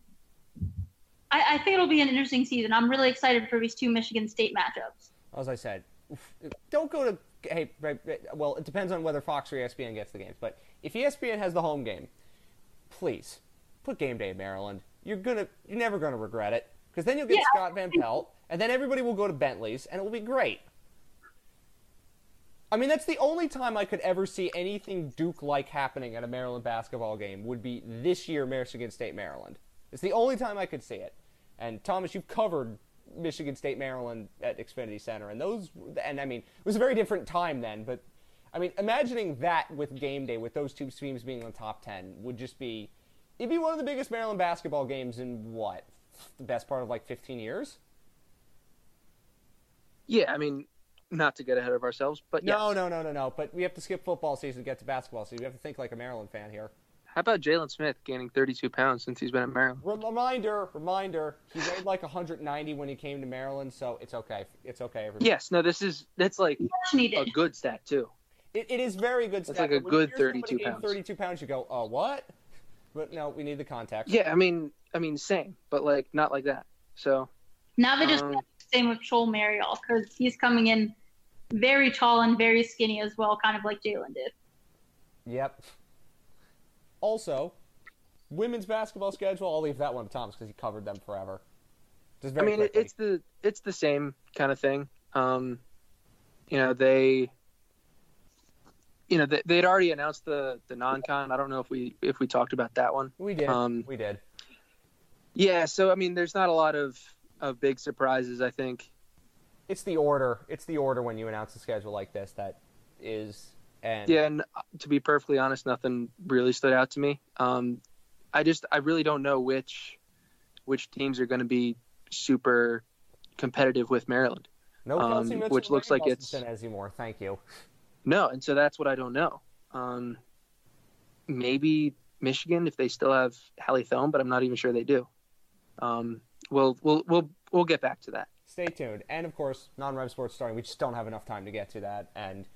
I, I think it'll be an interesting season. I'm really excited for these two Michigan State matchups. As I said, don't go to. Hey, well, it depends on whether Fox or ESPN gets the games. But if ESPN has the home game, please put game day in Maryland. you're gonna you're never gonna regret it because then you'll get Yeah. Scott Van Pelt, and then everybody will go to Bentley's, and it will be great. I mean, that's the only time I could ever see anything Duke-like happening at a Maryland basketball game would be this year, Michigan State, Maryland. It's the only time I could see it. And Thomas, you've covered Michigan State, Maryland at Xfinity Center, and those, and I mean, it was a very different time then. But I mean, imagining that with game day, with those two teams being in the top ten, would just be, it'd be one of the biggest Maryland basketball games in what, the best part of like 15 years. Yeah, I mean, not to get ahead of ourselves, but No, yes. no, no, no, no. But we have to skip football season to get to basketball season. We have to think like a Maryland fan here. How about Jalen Smith gaining 32 pounds since he's been at Maryland? Reminder, reminder. He weighed like 190 when he came to Maryland, so it's okay. It's okay. Everybody. Yes, no, this is that's like a good stat too. It, it is very good. That's stat, like a but when you good 32 pounds. 32 pounds, you go, oh, what? But no, we need the context. Yeah, I mean, I mean, same, but like not like that. So Now they just Um, the same with Chol Marial because he's coming in very tall and very skinny as well, kind of like Jalen did. Yep. Also, women's basketball schedule. I'll leave that one to Thomas because he covered them forever. Just I mean, quickly. it's the it's the same kind of thing. Um, you know, they, you know, they, they'd already announced the the non-con. I don't know if we if we talked about that one. we did. um, we did. Yeah, so I mean, there's not a lot of of big surprises. I think. It's the order. It's the order when you announce a schedule like this that is and Yeah, and uh, to be perfectly honest, nothing really stood out to me. Um, I just I really don't know which which teams are going to be super competitive with Maryland. no um, which looks like it's- Gustafson anymore. Thank you. No, and so that's what I don't know. Um, maybe Michigan if they still have Hallie Thome, but I'm not even sure they do. Um, we'll we'll we'll we'll get back to that. Stay tuned. And of course, non-rev sports starting. We just don't have enough time to get to that. And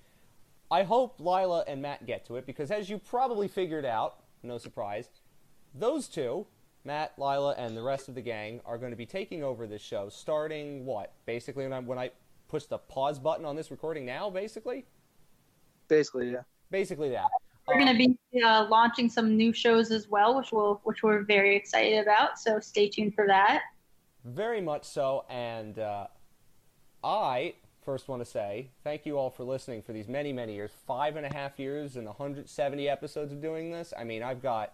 I hope Lila and Matt get to it because, as you probably figured out, no surprise, those two, Matt, Lila, and the rest of the gang, are going to be taking over this show starting what? Basically, when I when I push the pause button on this recording now, basically, Basically, yeah. basically that. We're Um, going to be uh, launching some new shows as well, which will which we're very excited about. So stay tuned for that. Very much so. And uh, I first want to say thank you all for listening for these many, many years. Five and a half years and 170 episodes of doing this. I mean, I've got,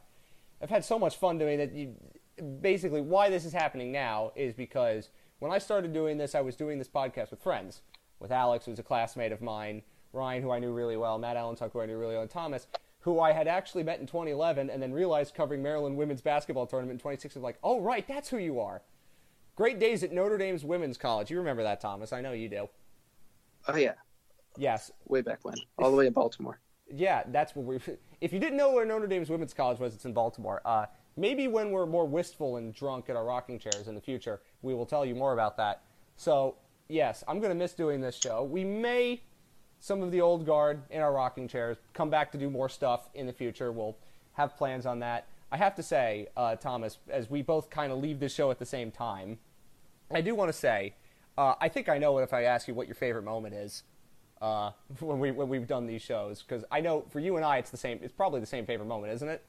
I've had so much fun doing it. You, basically, why this is happening now is because when I started doing this, I was doing this podcast with friends. With Alex, who's a classmate of mine, Ryan, who I knew really well, Matt Allentuck, who I knew really well, and Thomas, who I had actually met in 2011 and then realized covering Maryland women's basketball tournament in 2016, like, oh, right, that's who you are. Great days at Notre Dame's Women's College. You remember that, Thomas? I know you do. Oh yeah, Yes. way back when, all the way in Baltimore. Yeah, that's what we. If you didn't know where Notre Dame's Women's College was, it's in Baltimore. Uh, maybe when we're more wistful and drunk at our rocking chairs in the future, we will tell you more about that. So, yes, I'm going to miss doing this show. We may, some of the old guard in our rocking chairs, come back to do more stuff in the future. We'll have plans on that. I have to say, uh, Thomas, as we both kind of leave this show at the same time, I do want to say, uh, I think I know if I ask you what your favorite moment is uh, when we when we've done these shows because I know for you and I it's the same. It's probably the same favorite moment, isn't it?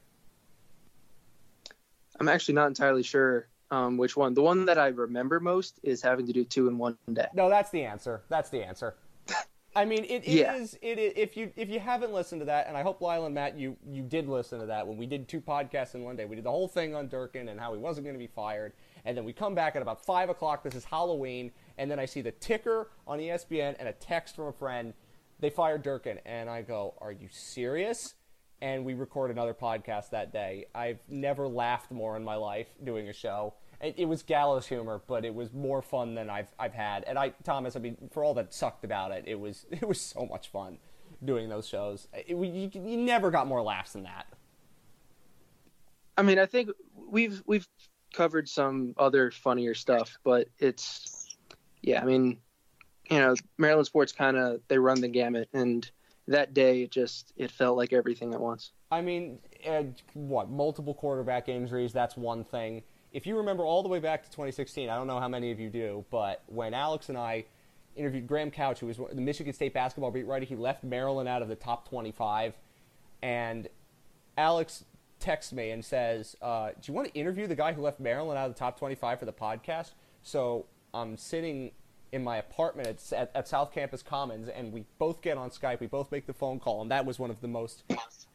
I'm actually not entirely sure um, which one. The one that I remember most is having to do two in one day. No, that's the answer. That's the answer. I mean, it, it Yeah. is- It is. If you if you haven't listened to that, and I hope Lila and Matt, you you did listen to that when we did two podcasts in one day. We did the whole thing on Durkin and how he wasn't going to be fired, and then we come back at about five o'clock. This is Halloween, and then I see the ticker on ESPN and a text from a friend. They fired Durkin, and I go, "Are you serious?" And we record another podcast that day. I've never laughed more in my life doing a show. It, it was gallows humor, but it was more fun than I've I've had. And I, Thomas, I mean, for all that sucked about it, it was it was so much fun doing those shows. It, you, you never got more laughs than that. I mean, I think we've we've covered some other funnier stuff, but it's yeah. I mean, you know, Maryland sports kind of they run the gamut, and that day it just it felt like everything at once. I mean, uh, what multiple quarterback injuries? That's one thing. If you remember all the way back to 2016, I don't know how many of you do, but when Alex and I interviewed Graham Couch, who was the Michigan State basketball beat writer, he left Maryland out of the top 25, and Alex texts me and says, uh, "Do you want to interview the guy who left Maryland out of the top 25 for the podcast?" So I'm sitting in my apartment at, at, at South Campus Commons, and we both get on Skype. We both make the phone call, and that was one of the most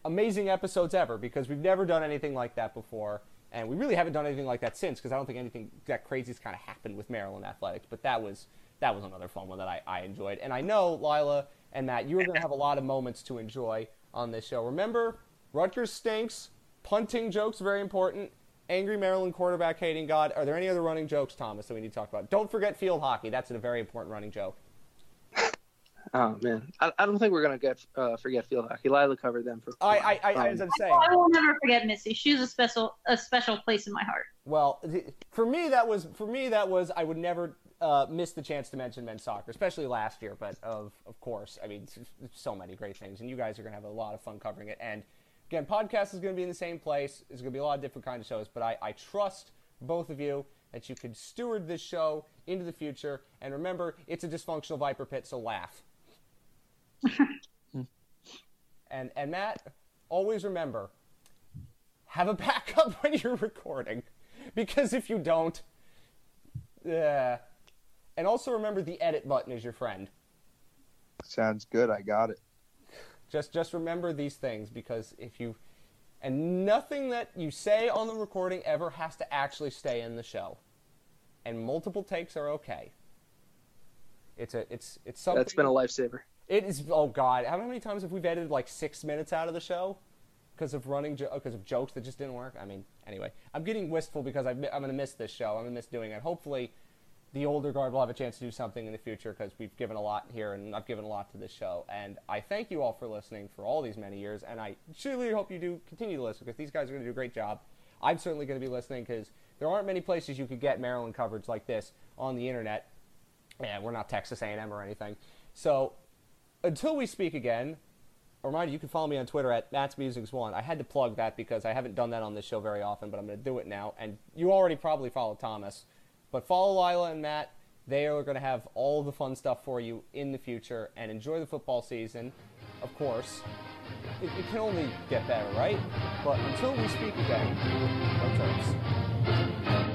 amazing episodes ever because we've never done anything like that before, and we really haven't done anything like that since because I don't think anything that crazy's kind of happened with Maryland athletics. But that was that was another fun one that I, I enjoyed, and I know Lila and Matt, you are going to have a lot of moments to enjoy on this show. Remember, Rutgers stinks. Punting jokes very important. Angry Maryland quarterback hating God. Are there any other running jokes, Thomas, that we need to talk about? Don't forget field hockey. That's a very important running joke. Oh man, I, I don't think we're gonna get uh, forget field hockey. Lila covered them for. I, I, I Um, as I'm saying. I will never forget Missy. She's a special a special place in my heart. Well, for me that was for me that was I would never uh, miss the chance to mention men's soccer, especially last year. But of of course, I mean, s- s- so many great things, and you guys are gonna have a lot of fun covering it. And again, podcast is gonna be in the same place. There's gonna be a lot of different kind of shows, but I, I trust both of you that you could steward this show into the future. And remember, it's a dysfunctional viper pit, so laugh. and and Matt, always remember, have a backup when you're recording, because if you don't, yeah. And also remember, the edit button is your friend. Sounds good. I got it. Just just remember these things because if you and nothing that you say on the recording ever has to actually stay in the show. And multiple takes are okay. It's a it's it's something That's been a lifesaver. It is. Oh God, how many times have we edited like six minutes out of the show because of running because of jokes that just didn't work? I mean, anyway, I'm getting wistful because I'm, I'm going to miss this show. I'm going to miss doing it. Hopefully, the older guard will have a chance to do something in the future because we've given a lot here and I've given a lot to this show. And I thank you all for listening for all these many years. And I truly hope you do continue to listen because these guys are going to do a great job. I'm certainly going to be listening because there aren't many places you could get Maryland coverage like this on the internet. Yeah, we're not Texas A&M or anything. So until we speak again, a reminder you can follow me on Twitter at Matt's Musings One. I had to plug that because I haven't done that on this show very often, but I'm going to do it now. And you already probably follow Thomas, but follow Lila and Matt. They are going to have all the fun stuff for you in the future. And enjoy the football season, of course. It, it can only get better, right? But until we speak again, no terms.